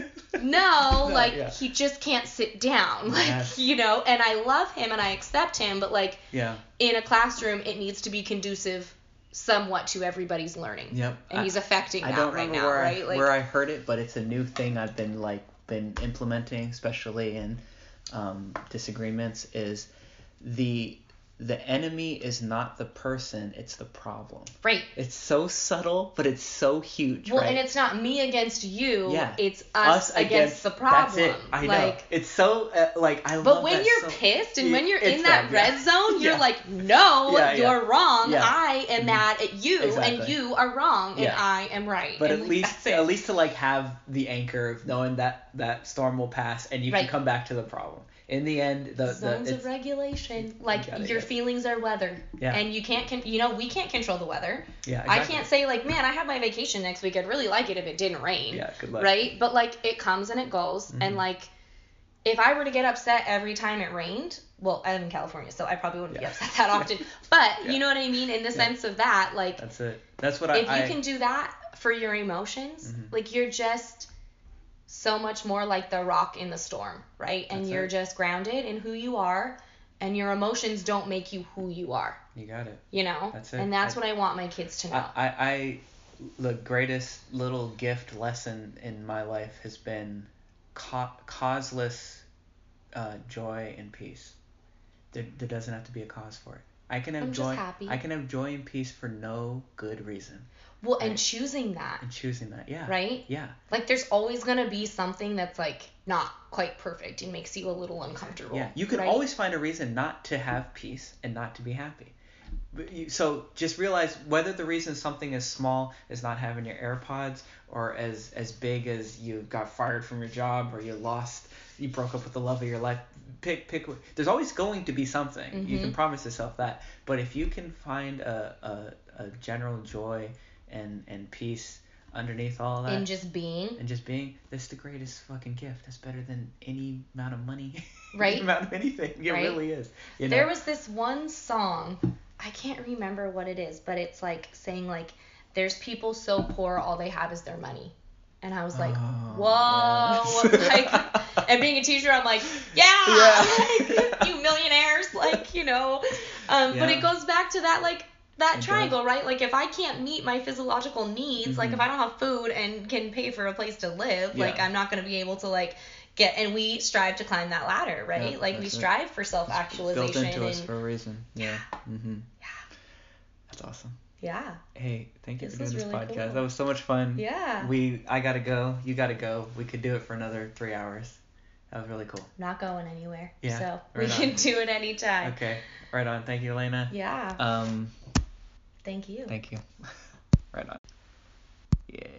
(laughs) no, (laughs) No, like yeah. he just can't sit down (laughs) like Yes. you know and i love him and i accept him but like yeah. in a classroom it needs to be conducive somewhat to everybody's learning Yep. and I- he's affecting I that don't right now where right I, like where I heard it, but it's a new thing I've been like been implementing, especially in um, disagreements. Is the the enemy is not the person; it's the problem. right It's so subtle, but it's so huge, well right? and it's not me against you Yeah. it's us, against, the problem That's it. I know. It's so uh, like I but when you're so- pissed and Yeah, when you're in that that, yeah. red zone, you're Yeah. like, no, Yeah, you're wrong. Yeah. I am Mhm. mad at you, and you are wrong, and I am right. But and at like, least at least to like have the anchor of knowing that that storm will pass and you Right. can come back to the problem. In the end, the, the zones it's, of regulation. Like it, your yeah. feelings are weather, Yeah. and you can't. Con- you know, we can't control the weather. yeah, I can't say like, man, I have my vacation next week. I'd really like it if it didn't rain. Yeah, good luck. Right? But like, it comes and it goes, and Mhm. like, if I were to get upset every time it rained, well, I live in California, so I probably wouldn't Yeah. be upset that often. (laughs) But Yeah. you know what I mean in the sense of that, like, That's it. That's what I. if you I, can do that for your emotions, Mhm. like you're just so much more like the rock in the storm, right? And That's you're it. just grounded in who you are, and your emotions don't make you who you are, You got it. you know? That's it. And that's I- what I want my kids to know. I, I, I, the greatest little gift lesson in my life has been ca- causeless uh, joy and peace. There, there doesn't have to be a cause for it. I can have I'm just joy. happy. I can have joy and peace for no good reason. Well, and choosing that, And choosing that, yeah. right? Yeah. Like there's always going to be something that's like not quite perfect and makes you a little uncomfortable. Yeah, you can right? always find a reason not to have peace and not to be happy. You, so just realize whether the reason something as small as not having your AirPods or as as big as you got fired from your job or you lost you broke up with the love of your life. Pick pick. There's always going to be something. You can Mhm. promise yourself that. But if you can find a a, a general joy and and peace underneath all that and just being and just being that's the greatest fucking gift that's better than any amount of money (laughs) Right. any amount of anything it Right. really is you know There was this one song, I can't remember what it is, but it's like saying like there's people so poor all they have is their money. And I was like, Oh, whoa, yes. (laughs) like, and being a teacher, I'm like, yeah, Yeah. (laughs) like, you millionaires, like, you know. Um, But it goes back to that, like, that triangle, right? Like, if I can't meet my physiological needs, like, Mhm. if I don't have food and can pay for a place to live, like, I'm not going to be able to, like, get, and we strive to climb that ladder, right? Yeah, like, we that's it. strive for self-actualization. Built actualization. into us for a reason. Yeah. Mm-hmm. Yeah. That's awesome. yeah. Hey, thank you This for doing this really podcast. cool. That was so much fun. Yeah. We, I gotta go. You gotta go. We could do it for another three hours. That was really cool. not going anywhere. Yeah, So we right can do it anytime. Okay. Right on. Thank you, Elena. Yeah. Um. Thank you. Thank you. (laughs) right on. Yeah.